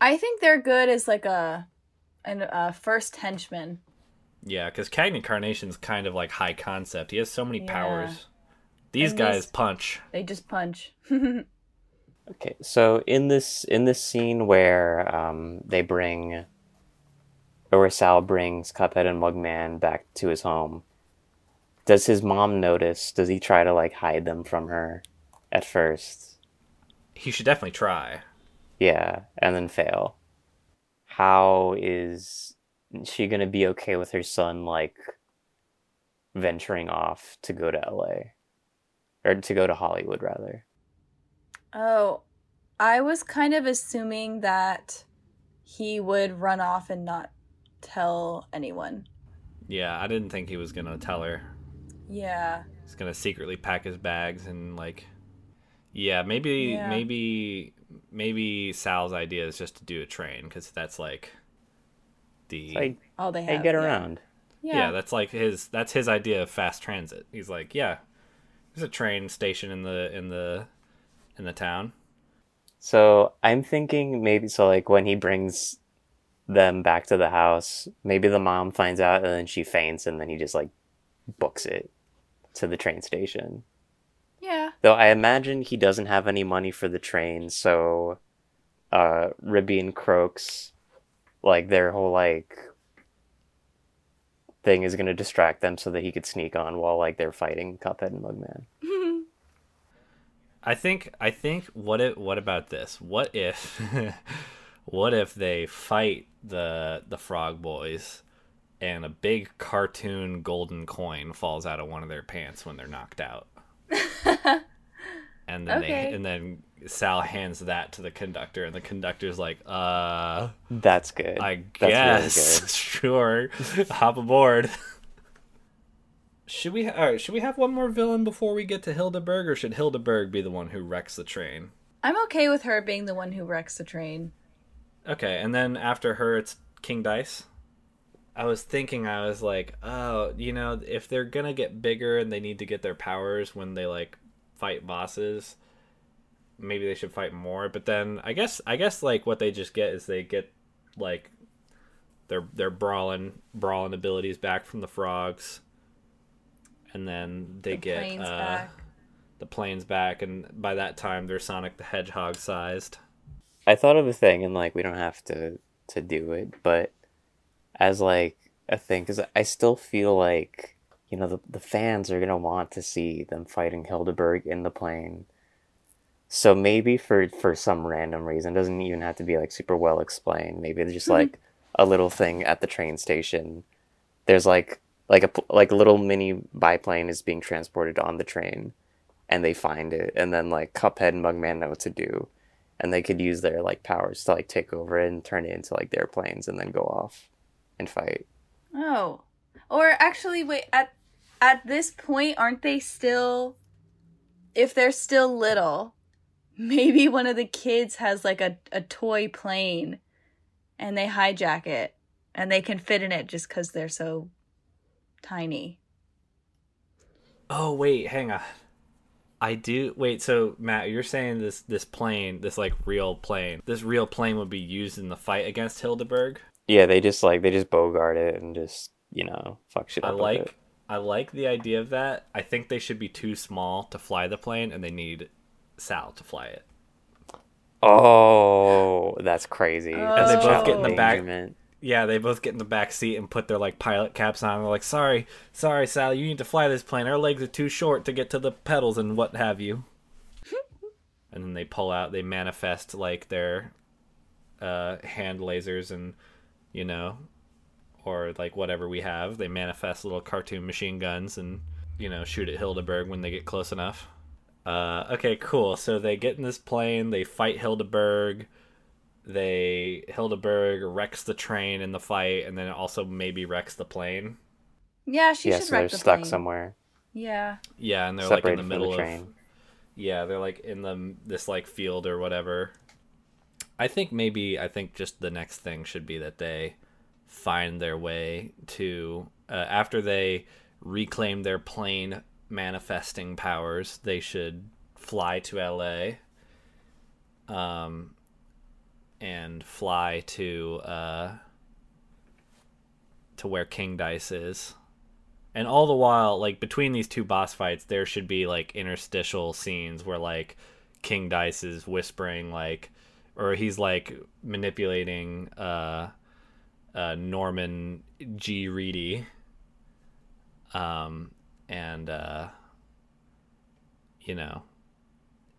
I think they're good as like a an uh, first henchman. Yeah, because Cagney Carnation's kind of like high concept. He has so many Yeah. powers. These And guys these- punch. They just punch. Okay, so in this in this scene where um, they bring, or where Sal brings Cuphead and Mugman back to his home, does his mom notice? Does he try to like hide them from her at first? He should definitely try. Yeah, and then fail. How is she gonna be okay with her son like venturing off to go to LA? Or to go to Hollywood rather. oh, I was kind of assuming that he would run off and not tell anyone. Yeah, I didn't think he was gonna tell her. Yeah. He's gonna secretly pack his bags and like, yeah, maybe Yeah. maybe maybe Sal's idea is just to do a train because that's like the Like All they hey, have. get yeah. around. Yeah. yeah. that's like his that's his idea of fast transit. He's like, yeah, there's a train station in the in the in the town. So I'm thinking maybe so like when he brings them back to the house, maybe the mom finds out and then she faints and then he just like books it to the train station. Yeah. Though I imagine he doesn't have any money for the train, so uh Ribby and Croaks like their whole like thing is gonna distract them so that he could sneak on while like they're fighting Cuphead and Mugman. I think I think what if what about this? What if what if they fight the the frog boys and a big cartoon golden coin falls out of one of their pants when they're knocked out? and then Okay. they and then Sal hands that to the conductor and the conductor's like, "Uh, That's good. I That's really guess good. sure. Hop aboard." Should we all right, should we have one more villain before we get to Hilda Berg or should Hilda Berg be the one who wrecks the train? I'm okay with her being the one who wrecks the train. Okay, and then after her, it's King Dice. I was thinking, I was like, oh, you know, if they're gonna get bigger and they need to get their powers when they like fight bosses, maybe they should fight more. But then I guess, I guess like what they just get is they get like their their brawling brawling abilities back from the frogs, and then they The get planes uh, back. the planes back, and by that time they're Sonic the Hedgehog sized. I thought of a thing, and like we don't have to to do it, but as like a thing, because I still feel like you know the the fans are gonna want to see them fighting Hilda Berg in the plane. So maybe for for some random reason, it doesn't even have to be like super well explained. Maybe it's just mm-hmm. like a little thing at the train station. There's like like a like a little mini biplane is being transported on the train, and they find it, and then like Cuphead and Mugman know what to do, and they could use their like powers to like take over it and turn it into like their planes, and then go off and fight. Oh. Or actually wait, at at this point aren't they still if they're still little, maybe one of the kids has like a, a toy plane and they hijack it and they can fit in it just cuz they're so tiny. Oh wait, hang on. I do wait. So Matt, you're saying this this plane, this like real plane, this real plane would be used in the fight against Hilda Berg? Yeah, they just like they just bogart it and just you know fuck shit I up. with like it. I like the idea of that. I think they should be too small to fly the plane, and they need Sal to fly it. Oh, that's crazy. And they both get in the back- Yeah, they both get in the back seat and put their like pilot caps on. They're like, "Sorry, sorry, Sal, you need to fly this plane. Our legs are too short to get to the pedals and what have you." and then they pull out, they manifest like their uh, hand lasers and you know, or like whatever we have. They manifest little cartoon machine guns and you know shoot at Hilda Berg when they get close enough. Uh, okay, cool. So they get in this plane, they fight Hilda Berg they Hilda Berg wrecks the train in the fight, and then also maybe wrecks the plane. Yeah, she Yeah, should so they're the stuck plane. somewhere, Yeah. Yeah, and they're like in the middle the of yeah, they're like in the this like field or whatever. I think maybe I think just the next thing should be that they find their way to uh, after they reclaim their plane manifesting powers, they should fly to LA. Um and fly to uh to where King Dice is. And all the while, like between these two boss fights, there should be like interstitial scenes where like King Dice is whispering like or he's like manipulating uh uh Norman G. Reedy. Um and uh you know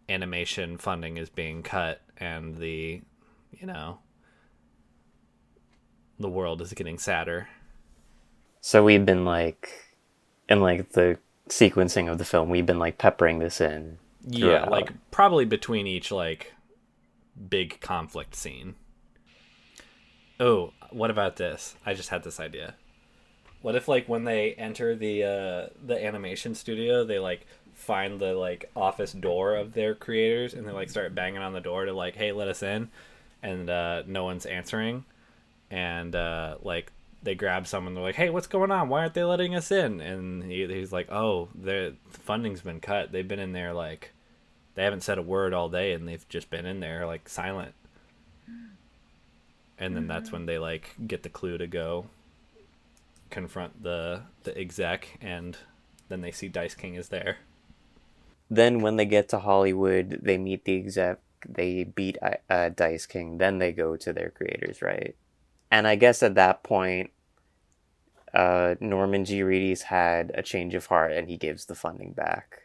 animation funding is being cut and the you know the world is getting sadder. So we've been like, in like the sequencing of the film, we've been like peppering this in. Yeah, like probably between each like big conflict scene. Oh, what about this? I just had this idea. What if like when they enter the uh the animation studio, they like find the like office door of their creators and they like start banging on the door to like, "Hey, let us in." And uh no one's answering. And uh like they grab someone they're like hey what's going on why aren't they letting us in and he, he's like oh their funding's been cut they've been in there like they haven't said a word all day and they've just been in there like silent and then that's when they like get the clue to go confront the the exec and then they see dice king is there Then when they get to Hollywood, they meet the exec. They beat uh, Dice King. Then they go to their creators, right? And I guess at that point, uh, Norman G. Reedy's had a change of heart, and he gives the funding back.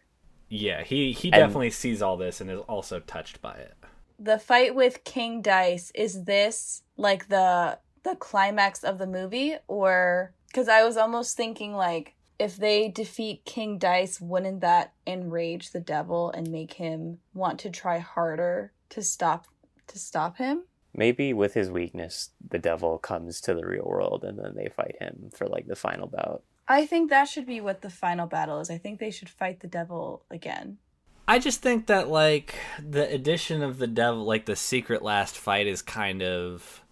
yeah he he And- definitely sees all this and is also touched by it The fight with King Dice is this like the the climax of the movie or cuz I was almost thinking like if they defeat King Dice wouldn't that enrage the devil and make him want to try harder to stop to stop him? Maybe with his weakness, the devil comes to the real world, and then they fight him for like the final bout. I think that should be what the final battle is. I think they should fight the devil again. I just think that like the addition of the devil, like the secret last fight, is kind of,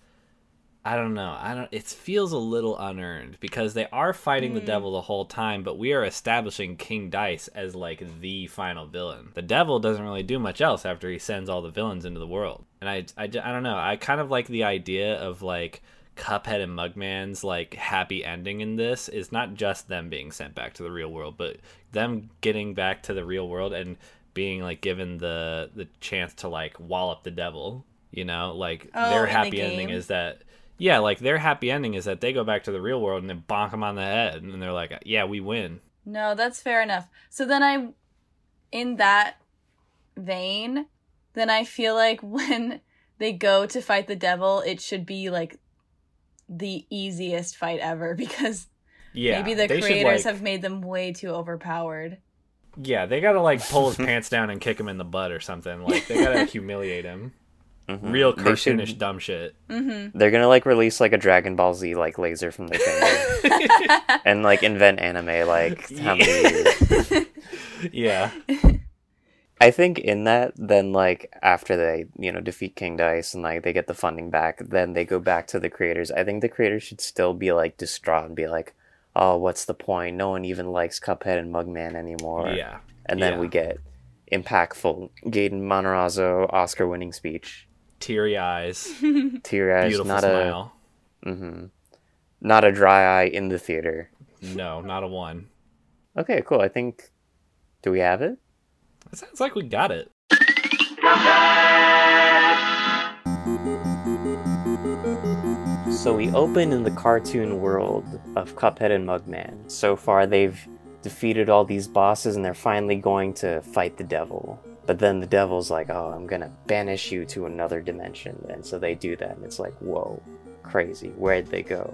I don't know. I don't. It feels a little unearned because they are fighting the mm. devil the whole time, but we are establishing King Dice as like the final villain. The devil doesn't really do much else after he sends all the villains into the world, and I, I, I don't know. I kind of like the idea of like. Cuphead and Mugman's like happy ending in this is not just them being sent back to the real world, but them getting back to the real world and being like given the the chance to like wallop the devil You know, like Oh, their in the happy ending is that yeah, like their happy ending is that they go back to the real world and then bonk them on the head and they're like, yeah, we win. No, that's fair enough. So then I, in that vein, then I feel like when they go to fight the devil, it should be like the easiest fight ever because Yeah, maybe the creators like- have made them way too overpowered. Yeah, they gotta like pull his pants down and kick him in the butt or something. Like they gotta humiliate him. Mhm. Real They should- cartoonish dumb shit. Mm-hmm. They're gonna like release like a Dragon Ball Z like laser from their finger and like invent anime like how many yeah, I think in that, then like after they you know defeat King Dice and like they get the funding back, then they go back to the creators. I think the creators should still be like distraught and be like, "Oh, what's the point? No one even likes Cuphead and Mugman anymore." yeah, and then yeah. we get impactful Gaten Matarazzo Oscar-winning speech. teary eyes, Teary eyes, beautiful not smile. a hmm not a dry eye in the theater. No, not a one. Okay, cool. I think. Do we have it? It sounds like we got it. So we open in the cartoon world of Cuphead and Mugman. So far, they've defeated all these bosses and they're finally going to fight the devil. But then the devil's like, oh, I'm gonna banish you to another dimension. And so they do that, and it's like, whoa, crazy. Where'd they go?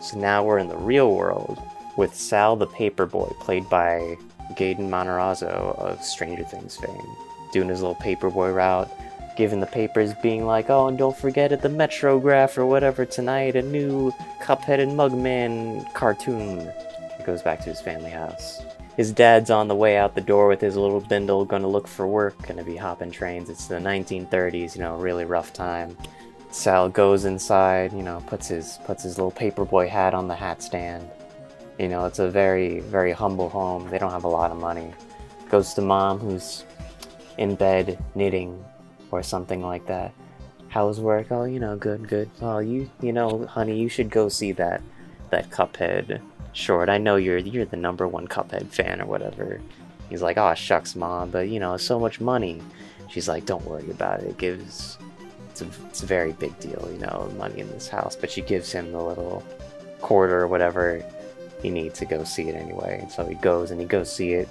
So now we're in the real world with Sal the Paperboy, played by Gaten Matarazzo of Stranger Things fame, doing his little paperboy route, giving the papers, being like, oh, and don't forget at the Metrograph or whatever tonight, a new Cuphead and Mugman cartoon. He goes back to his family house. His dad's on the way out the door with his little bindle, gonna look for work, gonna be hopping trains. It's the 1930s, you know, really rough time. Sal goes inside, you know, puts his puts his little paperboy hat on the hat stand. You know, it's a very very humble home. They don't have a lot of money. Goes to mom, who's in bed knitting or something like that. How's work? Oh, you know, good, good. Oh, you, you know, honey, you should go see that that Cuphead short. I know you're you're the number one Cuphead fan or whatever. He's like, oh shucks, mom, but you know, so much money. She's like, don't worry about it. It gives it's a, it's a very big deal, you know, money in this house. But she gives him the little quarter or whatever he needs to go see it anyway. And so he goes and he goes see it,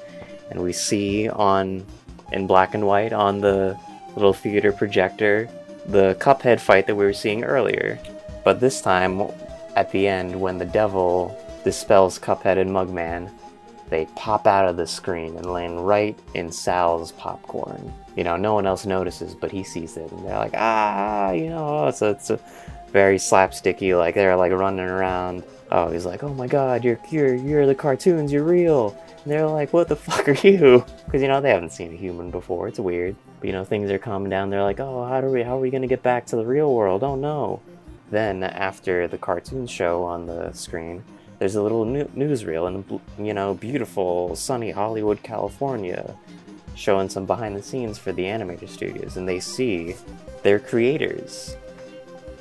and we see on in black and white on the little theater projector the Cuphead fight that we were seeing earlier. But this time, at the end, when the devil dispels Cuphead and Mugman, they pop out of the screen and land right in Sal's popcorn. You know, no one else notices, but he sees it, and they're like, ah, you know, it's a, it's a very slapsticky, like they're like running around. Oh, he's like, oh my god, you're you're you're the cartoons, you're real. And they're like, what the fuck are you? Because you know they haven't seen a human before. It's weird. But you know things are calming down. They're like, oh, how do we how are we gonna get back to the real world? Oh no. Then after the cartoon show on the screen, there's a little newsreel in you know beautiful sunny Hollywood, California, showing some behind the scenes for the animator studios, and they see their creators,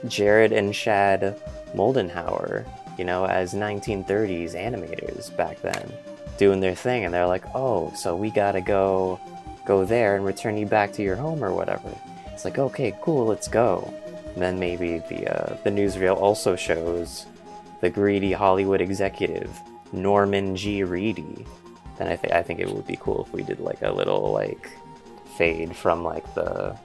Jared and Chad Moldenhauer, you know, as 1930s animators back then, doing their thing, and they're like, oh, so we gotta go, go there and return you back to your home or whatever. It's like, okay, cool, let's go. And then maybe the uh, the newsreel also shows the greedy Hollywood executive Norman G. Reedy. Then I think I think it would be cool if we did like a little like fade from like the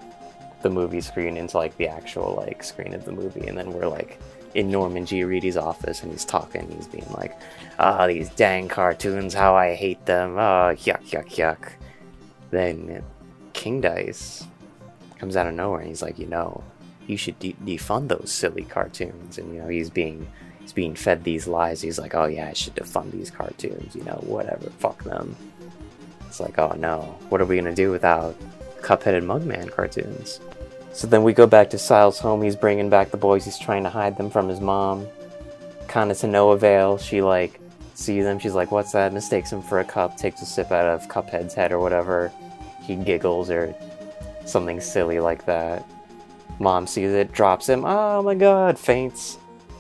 the movie screen into like the actual like screen of the movie, and then we're like in Norman G. Reedy's office, and he's talking. He's being like, "Ah, these dang cartoons, how I hate them. Ah, yuck, yuck, yuck." Then King Dice comes out of nowhere, and he's like, "You know, you should de- defund those silly cartoons." And you know, he's being he's being fed these lies. He's like, "Oh yeah, I should defund these cartoons. You know, whatever, fuck them." It's like, "Oh no, what are we gonna do without Cuphead and Mugman cartoons?" So then we go back to Sile's home. He's bringing back the boys. He's trying to hide them from his mom. Kind of to no avail. She like sees them. She's like, "What's that?" Mistakes him for a cup. Takes a sip out of Cuphead's head or whatever. He giggles or something silly like that. Mom sees it, drops him. Oh my god, faints.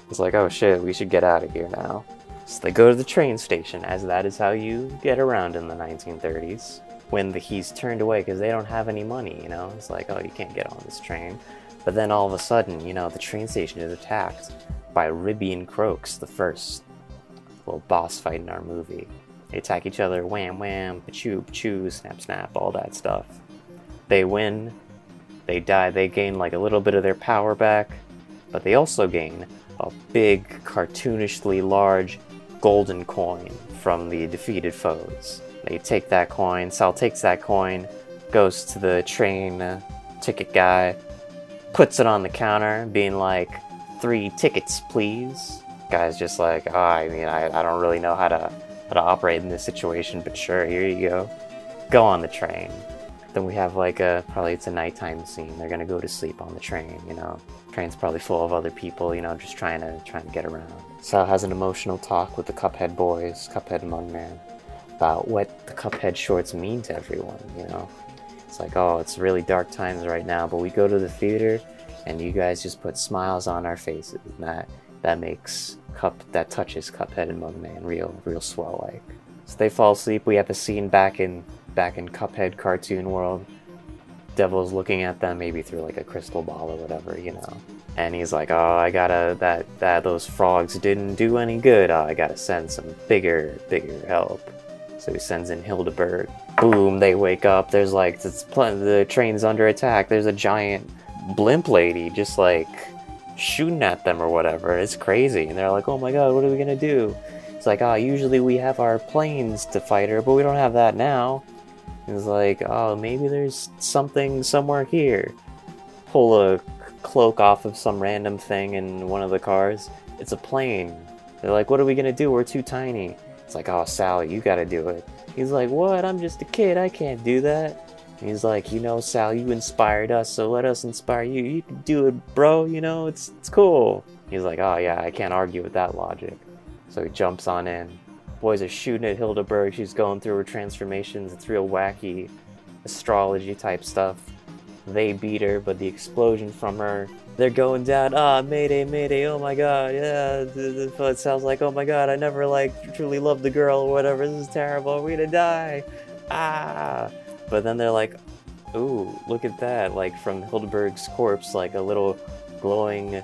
It's like, oh shit, we should get out of here now. So they go to the train station, as that is how you get around in the 1930s. when the, he's turned away because they don't have any money, you know? It's like, oh, you can't get on this train. But then all of a sudden, you know, the train station is attacked by Ribby and Croaks, the first little boss fight in our movie. They attack each other, wham wham, chew chew, snap snap, all that stuff. They win, they die, they gain like a little bit of their power back, but they also gain a big, cartoonishly large golden coin from the defeated foes. They take that coin, Sal takes that coin, goes to the train ticket guy, puts it on the counter, being like, three tickets, please. Guy's just like, oh, I mean, I, I don't really know how to how to operate in this situation, but sure, here you go. Go on the train. Then we have like a probably it's a nighttime scene. They're gonna go to sleep on the train, you know. Train's probably full of other people, you know, just trying to trying to get around. Sal has an emotional talk with the Cuphead boys, Cuphead Mugman, about what the Cuphead shorts mean to everyone, you know. It's like, oh, it's really dark times right now, but we go to the theater and you guys just put smiles on our faces. That that makes Cup that touches Cuphead and Mugman real real swell like. So they fall asleep. We have a scene back in back in Cuphead cartoon world. Devil's looking at them maybe through like a crystal ball or whatever, you know. And he's like, "Oh, I gotta that that those frogs didn't do any good. Oh, I gotta send some bigger bigger help." So he sends in Hilda Berg. Boom! They wake up. There's like it's pl- the train's under attack. There's a giant blimp lady just like shooting at them or whatever. It's crazy. And they're like, oh my god, what are we gonna do? It's like, oh, usually we have our planes to fight her, but we don't have that now. It's like, oh, maybe there's something somewhere here. Pull a cloak off of some random thing in one of the cars. It's a plane. They're like, what are we gonna do? We're too tiny. It's like, oh, Sally, you gotta do it. He's like, what? I'm just a kid. I can't do that. He's like, you know, Sal, you inspired us, so let us inspire you. You can do it, bro. You know, it's it's cool. He's like, oh yeah, I can't argue with that logic. So he jumps on in. Boys are shooting at Hilda Berg. She's going through her transformations. It's real wacky, astrology type stuff. They beat her, but the explosion from her. They're going down. Ah, Mayday, Mayday! Oh my God! Yeah, it sounds like, oh my God! I never like truly loved the girl or whatever. This is terrible. We're gonna die. Ah! But then they're like, ooh, look at that. Like from Hilda Berg's corpse, like a little glowing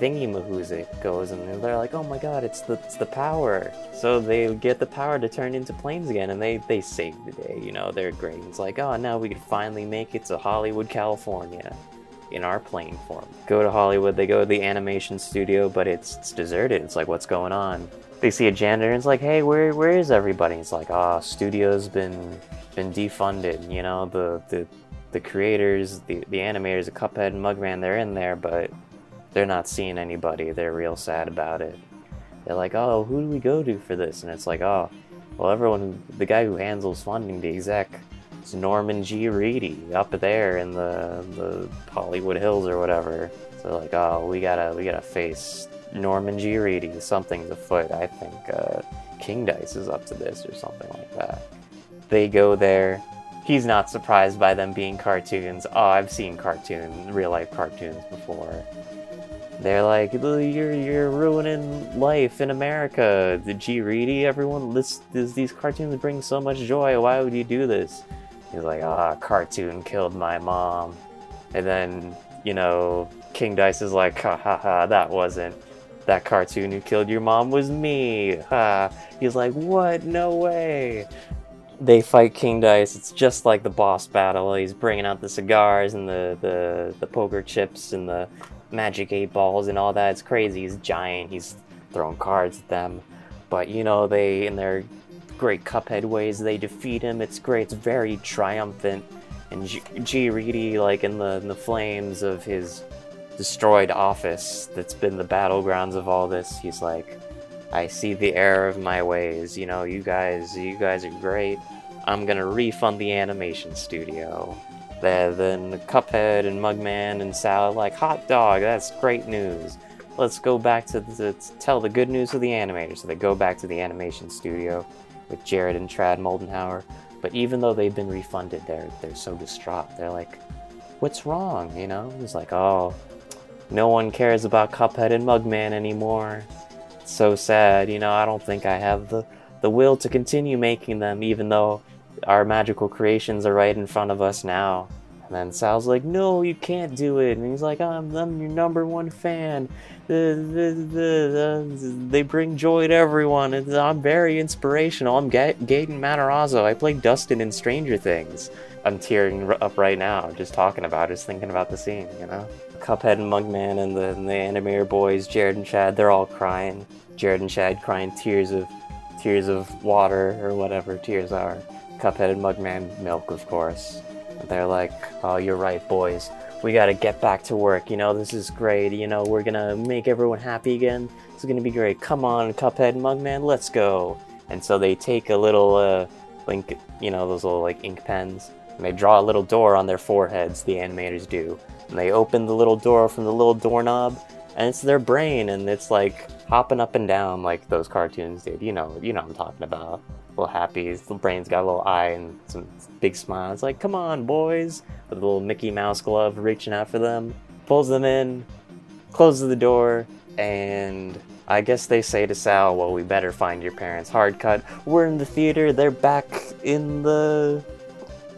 thingy mahoozik goes and they're like, oh my god, it's the, it's the power. So they get the power to turn into planes again and they, they save the day, you know, they're great. It's like, oh, now we can finally make it to Hollywood, California in our plane form. Go to Hollywood, they go to the animation studio, but it's, it's deserted. It's like, what's going on? They see a janitor and it's like, hey, where, where is everybody? It's like, ah, oh, studio's been been defunded. You know, the the the creators, the the animators, the Cuphead and Mugman, they're in there, but they're not seeing anybody. They're real sad about it. They're like, oh, who do we go to for this? And it's like, oh, well, everyone, the guy who handles funding, the exec, is Norman G. Reedy up there in the the Hollywood Hills or whatever. So like, oh, we gotta we gotta face Norman G. Reedy. Something's afoot. I think uh, King Dice is up to this or something like that. They go there. He's not surprised by them being cartoons. Oh, I've seen cartoons, real life cartoons before. They're like, you're you're ruining life in America. The G Reedy, everyone, this, this these cartoons bring so much joy. Why would you do this? He's like, ah, cartoon killed my mom. And then, you know, King Dice is like, ha ha ha, that wasn't that cartoon who killed your mom was me. Ha. He's like, what? No way they fight King Dice. It's just like the boss battle. He's bringing out the cigars and the, the, the poker chips and the magic eight balls and all that. It's crazy. He's giant. He's throwing cards at them. But, you know, they, in their great Cuphead ways, they defeat him. It's great. It's very triumphant. And G, G Reedy, like, in the, in the flames of his destroyed office that's been the battlegrounds of all this, he's like, I see the error of my ways. You know, you guys, you guys are great. I'm gonna refund the animation studio. Then Cuphead and Mugman and Sal like, hot dog, that's great news. Let's go back to, the, to tell the good news to the animators. So they go back to the animation studio with Jared and Chad Moldenhauer. But even though they've been refunded, they're they're so distraught. They're like, what's wrong? You know? It's like, oh, no one cares about Cuphead and Mugman anymore It's so sad. You know, I don't think I have the, the will to continue making them, even though our magical creations are right in front of us now. And then Sal's like, no, you can't do it. And he's like, I'm, I'm your number one fan. The, the, the, the, they bring joy to everyone. I'm very inspirational. I'm Ga- Gaten Matarazzo. I play Dustin in Stranger Things. I'm tearing up right now just talking about it, just thinking about the scene, you know? Cuphead and Mugman and the, and the Animator boys, Jared and Chad, they're all crying. Jared and Chad crying tears of tears of water or whatever tears are. Cuphead and Mugman milk, of course. They're like, oh, you're right, boys. We gotta get back to work. You know, this is great. You know, we're gonna make everyone happy again. Is gonna be great. Come on, Cuphead and Mugman, let's go. And so they take a little, uh, like, you know, those little, like, ink pens, and they draw a little door on their foreheads, the animators do. And they open the little door from the little doorknob, and it's their brain, and it's like hopping up and down like those cartoons did. You know, you know I'm talking about. Little happy, the brain's got a little eye and some big smile. It's like, come on, boys, with a little Mickey Mouse glove reaching out for them. Pulls them in, closes the door, and I guess they say to Sal, well, we better find your parents. Hard cut. We're in the theater. They're back in the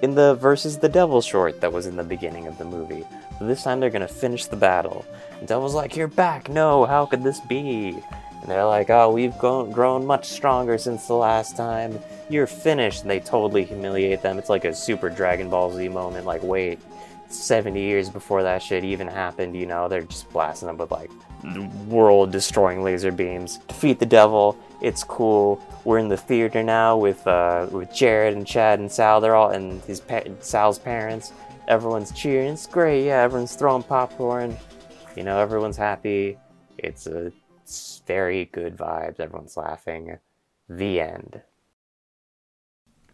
in the versus the devil short that was in the beginning of the movie. This time they're gonna finish the battle. And Devil's like, You're back! No, how could this be? And they're like, Oh, we've grown, grown much stronger since the last time. You're finished. And they totally humiliate them. It's like a super Dragon Ball Z moment. Like, wait, 70 years before that shit even happened, you know, they're just blasting them with like world destroying laser beams. Defeat the devil. It's cool. We're in the theater now with uh, with Jared and Chad and Sal. They're all and his pa- Sal's parents. Everyone's cheering. It's great. Yeah, everyone's throwing popcorn. You know, everyone's happy. It's a it's very good vibes. Everyone's laughing. The end.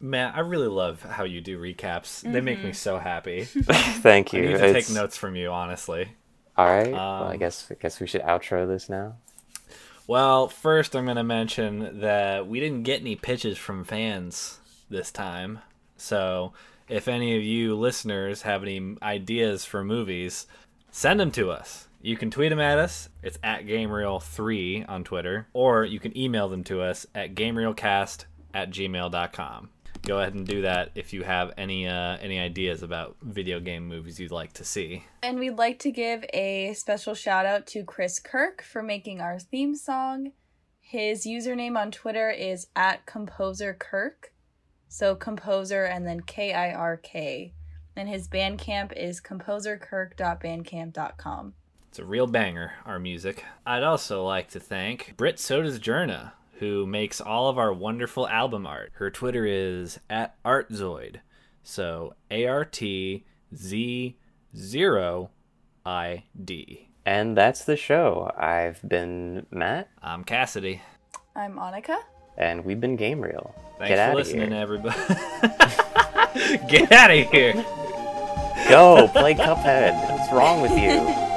Matt, I really love how you do recaps. They make me so happy. Thank you. I need to take notes from you, honestly. All right. well, I Um, guess I guess we should outro this now. Well, first, I'm going to mention that we didn't get any pitches from fans this time. So, if any of you listeners have any ideas for movies, send them to us. You can tweet them at us. It's at GameReel3 on Twitter. Or you can email them to us at GameReelCast at gmail.com. Go ahead and do that if you have any uh, any ideas about video game movies you'd like to see. And we'd like to give a special shout out to Chris Kirk for making our theme song. His username on Twitter is at Composer Kirk. So composer and then K I R K. And his Bandcamp is composerkirk.bandcamp.com. It's a real banger, our music. I'd also like to thank Brit Sodas Journa, who makes all of our wonderful album art. Her Twitter is at Artzoid. So A R T Z 0 I D. And that's the show. I've been Matt, I'm Cassidy. I'm Annika. and we've been Game Reel. Thanks Get for out of listening, here. everybody. Get out of here. Go play Cuphead. What's wrong with you?